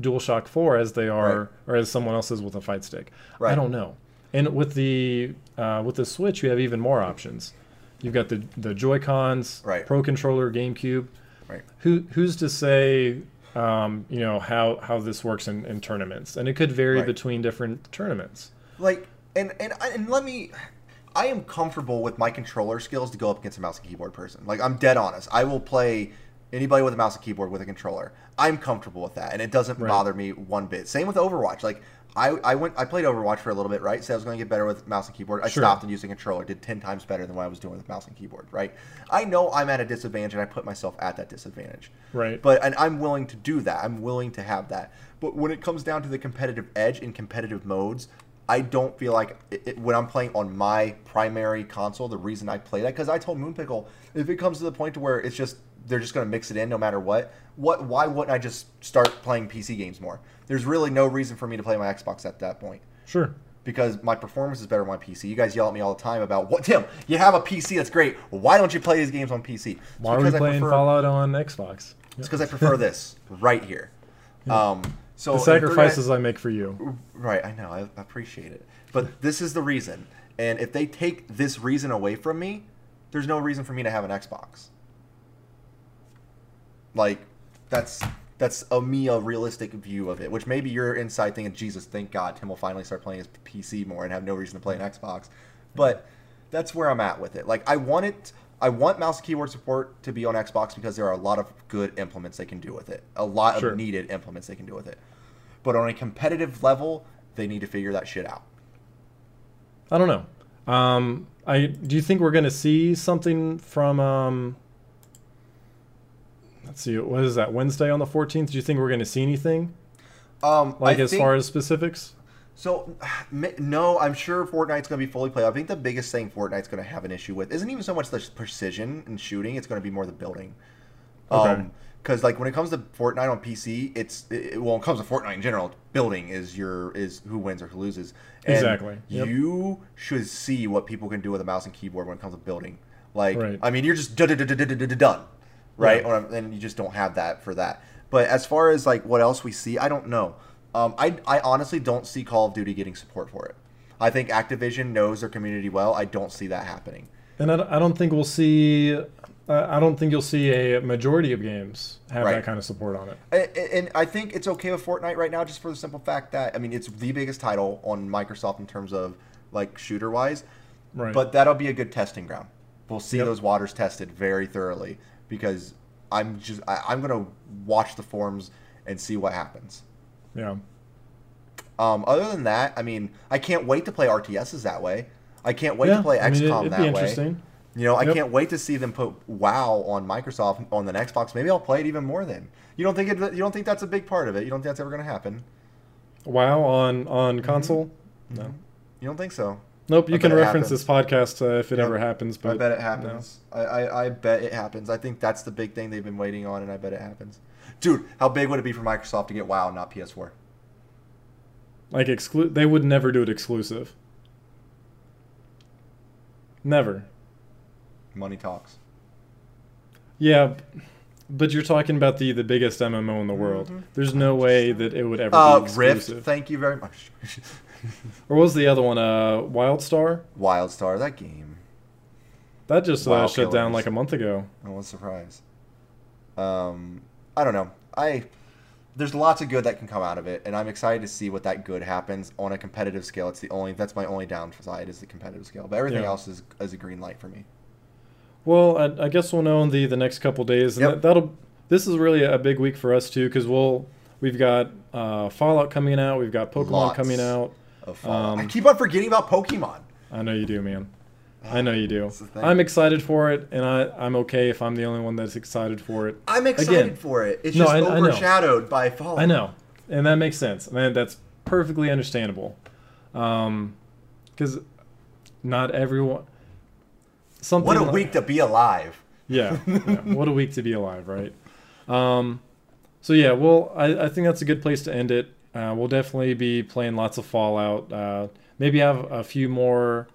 DualShock 4 as they are Right. or as someone else is with a fight stick. I don't know. And with the uh, with the Switch, you have even more options. You've got the the Joy Cons, Right. Pro Controller, GameCube. Right. Who who's to say, um, you know, how how this works in, in tournaments? And it could vary Right. between different tournaments. Like and and and let me I am comfortable with my controller skills to go up against a mouse and keyboard person. Like I'm dead honest. I will play anybody with a mouse and keyboard with a controller. I'm comfortable with that and it doesn't Right. bother me one bit. Same with Overwatch. Like I, I went I played Overwatch for a little bit, right? So I was going to get better with mouse and keyboard. I Sure. stopped and used a controller. Did 10 times better than what I was doing with mouse and keyboard, right? I know I'm at a disadvantage and I put myself at that disadvantage. Right. But and I'm willing to do that. I'm willing to have that. But when it comes down to the competitive edge in competitive modes, I don't feel like it, it- when I'm playing on my primary console, the reason I play that because I told Moonpickle if it comes to the point to where it's just they're just going to mix it in no matter what. What? Why wouldn't I just start playing PC games more? There's really no reason for me to play my Xbox at that point Sure. because my performance is better on my PC. You guys yell at me all the time about what Tim, you have a PC that's great. Why don't you play these games on PC? It's Why are we playing prefer- Fallout on Xbox? it's because I prefer this right here. Um, so The if they're gonna- sacrifices I make for you. right, I know, I appreciate it, but this is the reason. And if they take this reason away from me, there's no reason for me to have an Xbox. Like, that's that's a me a realistic view of it. Which maybe you're inside thinking, Jesus, thank God, Tim will finally start playing his PC more and have no reason to play an Xbox. But that's where I'm at with it. Like, I want it. I want mouse and keyboard support to be on Xbox because there are a lot of good implements they can do with it. A lot Sure. of needed implements they can do with it. But on a competitive level, they need to figure that shit out. I don't know. Um, I do you think we're going to see something from? Um, let's see. What is that? Wednesday on the fourteenth. Do you think we're going to see anything Um, like I as think- far as specifics? So, no, I'm sure Fortnite's going to be fully played. I think the biggest thing Fortnite's going to have an issue with isn't even so much the precision and shooting; it's going to be more the building. Okay. Um, because like when it comes to Fortnite on PC, it's it, well, when it comes to Fortnite in general, building is your is who wins or who loses. And Exactly. Yep. You should see what people can do with a mouse and keyboard when it comes to building. Like, Right. I mean, you're just done, right? Yeah. Or- And you just don't have that for that. But as far as like what else we see, I don't know. Um, I I honestly don't see Call of Duty getting support for it. I think Activision knows their community well. I don't see that happening. And I, don't- I don't think we'll see. I don't think you'll see a majority of games have Right. that kind of support on it. And, and I think it's okay with Fortnite right now, just for the simple fact that I mean it's the biggest title on Microsoft in terms of like shooter wise. Right. But that'll be a good testing ground. We'll see Yep. those waters tested very thoroughly because I'm just I, I'm gonna watch the forums and see what happens. yeah. Um, other than that, I mean, I can't wait to play RTSs that way. I can't wait yeah. to play I mean, it- XCOM that way. You know, I can't wait to see them put WoW on Microsoft on the Xbox. Maybe I'll play it even more then. You don't think it? You don't think that's a big part of it? You don't think that's ever going to happen? WoW on on Mm-hmm. console? No. You don't think so? Nope. You can reference this podcast uh, if it Yep. ever happens. But I bet it no. happens. I, I, I bet it happens. I think that's the big thing they've been waiting on, and I bet it happens. Dude, how big would it be for Microsoft to get WoW, not PS4? Like exclu- they would never do it exclusive. Never. Money talks. Yeah, but you're talking about the the biggest MMO in the world. Mhm. There's no way that it would ever Uh, be Rift. exclusive. Thank you very much. Or what was the other one? Uh, WildStar. WildStar, that game. That just uh, shut down like a month ago. I was surprised. Um, I don't know. I there's lots of good that can come out of it, and I'm excited to see what that good happens on a competitive scale. It's the only that's my only downside is the competitive scale, but everything Yeah. else is is a green light for me. Well, I, I guess we'll know in the the next couple days, and Yep. that, that'll. This is really a big week for us too, because we'll we've got uh, Fallout coming out, we've got Pokemon Lots. coming out. Fallout. I Um, keep on forgetting about Pokemon. I know you do, man. I know you do. That's the thing. I'm excited for it, and I I'm okay if I'm the only one that's excited for it. I'm excited again, for it. It's no, just I- I overshadowed by Fallout. I know, and that makes sense. Man, that's perfectly understandable. Um, because not everyone. Something. What a like- week to be alive. Yeah, yeah. What a week to be alive, right? Um, so yeah, well, I, I think that's a good place to end it. Uh, we'll definitely be playing lots of Fallout. Uh, maybe have a few more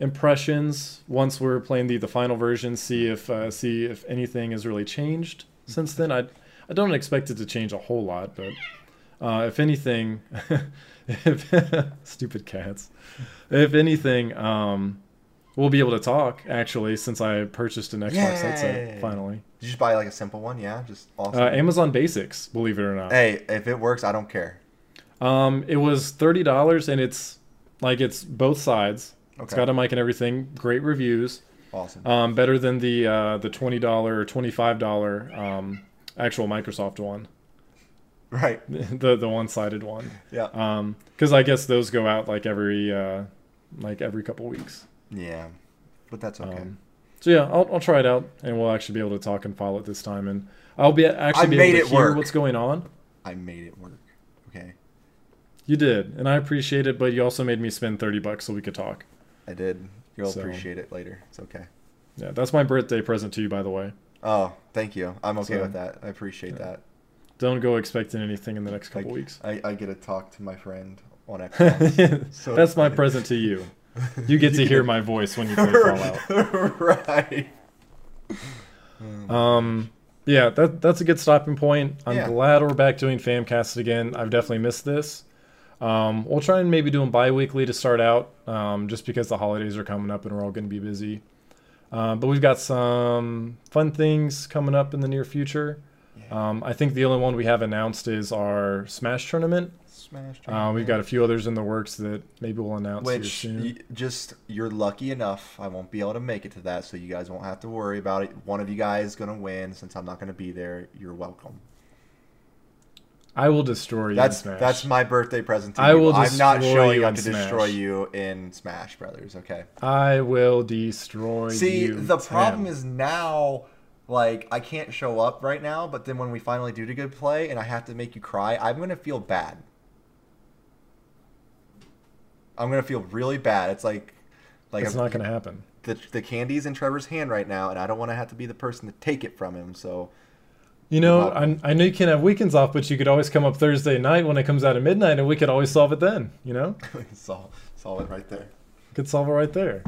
impressions once we're playing the, the final version. See if uh, see if anything has really changed since then. I I don't expect it to change a whole lot, but uh, if anything, if, stupid cats. If anything, um, we'll be able to talk actually since I purchased an Xbox Yay. headset finally. Did you just buy like a simple one? Yeah, just awesome. Uh, Amazon Basics, believe it or not. hey, if it works, I don't care. Um, it was thirty dollars, and it's like it's both sides. It's got a mic and everything. Great reviews. Awesome. Um, better than the uh, the twenty dollar or twenty five dollar um, actual Microsoft one, right. the the one sided one. Yeah. Um, because I guess those go out like every uh, like every couple weeks. Yeah. But that's okay. Um, so yeah, I'll, I'll try it out, and we'll actually be able to talk and follow it this time, and I'll be actually I be able to hear work. what's going on. I made it work. Okay. You did, and I appreciate it, but you also made me spend thirty bucks so we could talk. I did. You'll So- appreciate it later. It's okay. Yeah, that's my birthday present to you, by the way. Oh, thank you. I'm okay So- with that. I appreciate Yeah. that. Don't go expecting anything in the next couple Like, weeks. I, I get to talk to my friend on Xbox. So that's my present to you. You get to hear my voice when you play Fallout. right. Um, yeah, that that's a good stopping point. I'm Yeah. glad we're back doing Famcast again. I've definitely missed this. Um, we'll try and maybe do them bi-weekly to start out, um, just because the holidays are coming up and we're all going to be busy. Um, but we've got some fun things coming up in the near future. Yeah. Um, I think the only one we have announced is our Smash tournament. Smash. Uh, we've got a few others in the works that maybe we'll announce here Which soon. y- just you're lucky enough. I won't be able to make it to that, so you guys won't have to worry about it. One of you guys is gonna win. Since I'm not gonna be there, you're welcome. I will destroy you That's in Smash. that's my birthday present to I you. will I'm not destroy showing you up in to Smash. destroy you in Smash Brothers. Okay. I will destroy See, you. See, the problem is now, like, I can't show up right now, but then when we finally do the good play and I have to make you cry, I'm going to feel bad. I'm going to feel really bad. It's like, like it's I'm- not going to happen. the, the candy's in Trevor's hand right now, and I don't want to have to be the person to take it from him, so. You know, I, I know you can't have weekends off, but you could always come up Thursday night when it comes out at midnight, and we could always solve it then. You know, solve, solve it right there. could solve it right there.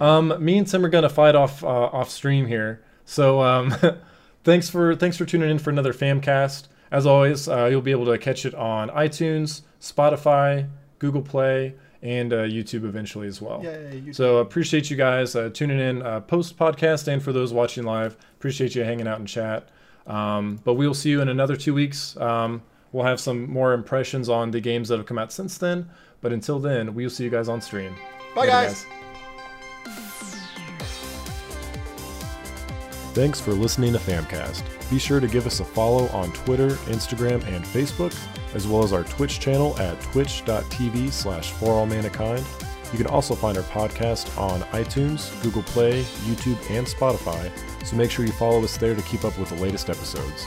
Um, me and Tim are gonna fight off uh, off stream here. So um, thanks for thanks for tuning in for another Famcast. As always, uh, you'll be able to catch it on iTunes, Spotify, Google Play, and uh, YouTube eventually as well. Yay, YouTube. So appreciate you guys uh, tuning in uh, post podcast and for those watching live. Appreciate you hanging out in chat. Um, but we will see you in another two weeks. Um, we'll have some more impressions on the games that have come out since then. But until then, we'll see you guys on stream. Bye, Later, guys. Thanks for listening to Famcast. Be sure to give us a follow on Twitter, Instagram, and Facebook, as well as our Twitch channel at twitch.tv slash for all. You can also find our podcast on iTunes, Google Play, YouTube, and Spotify, so make sure you follow us there to keep up with the latest episodes.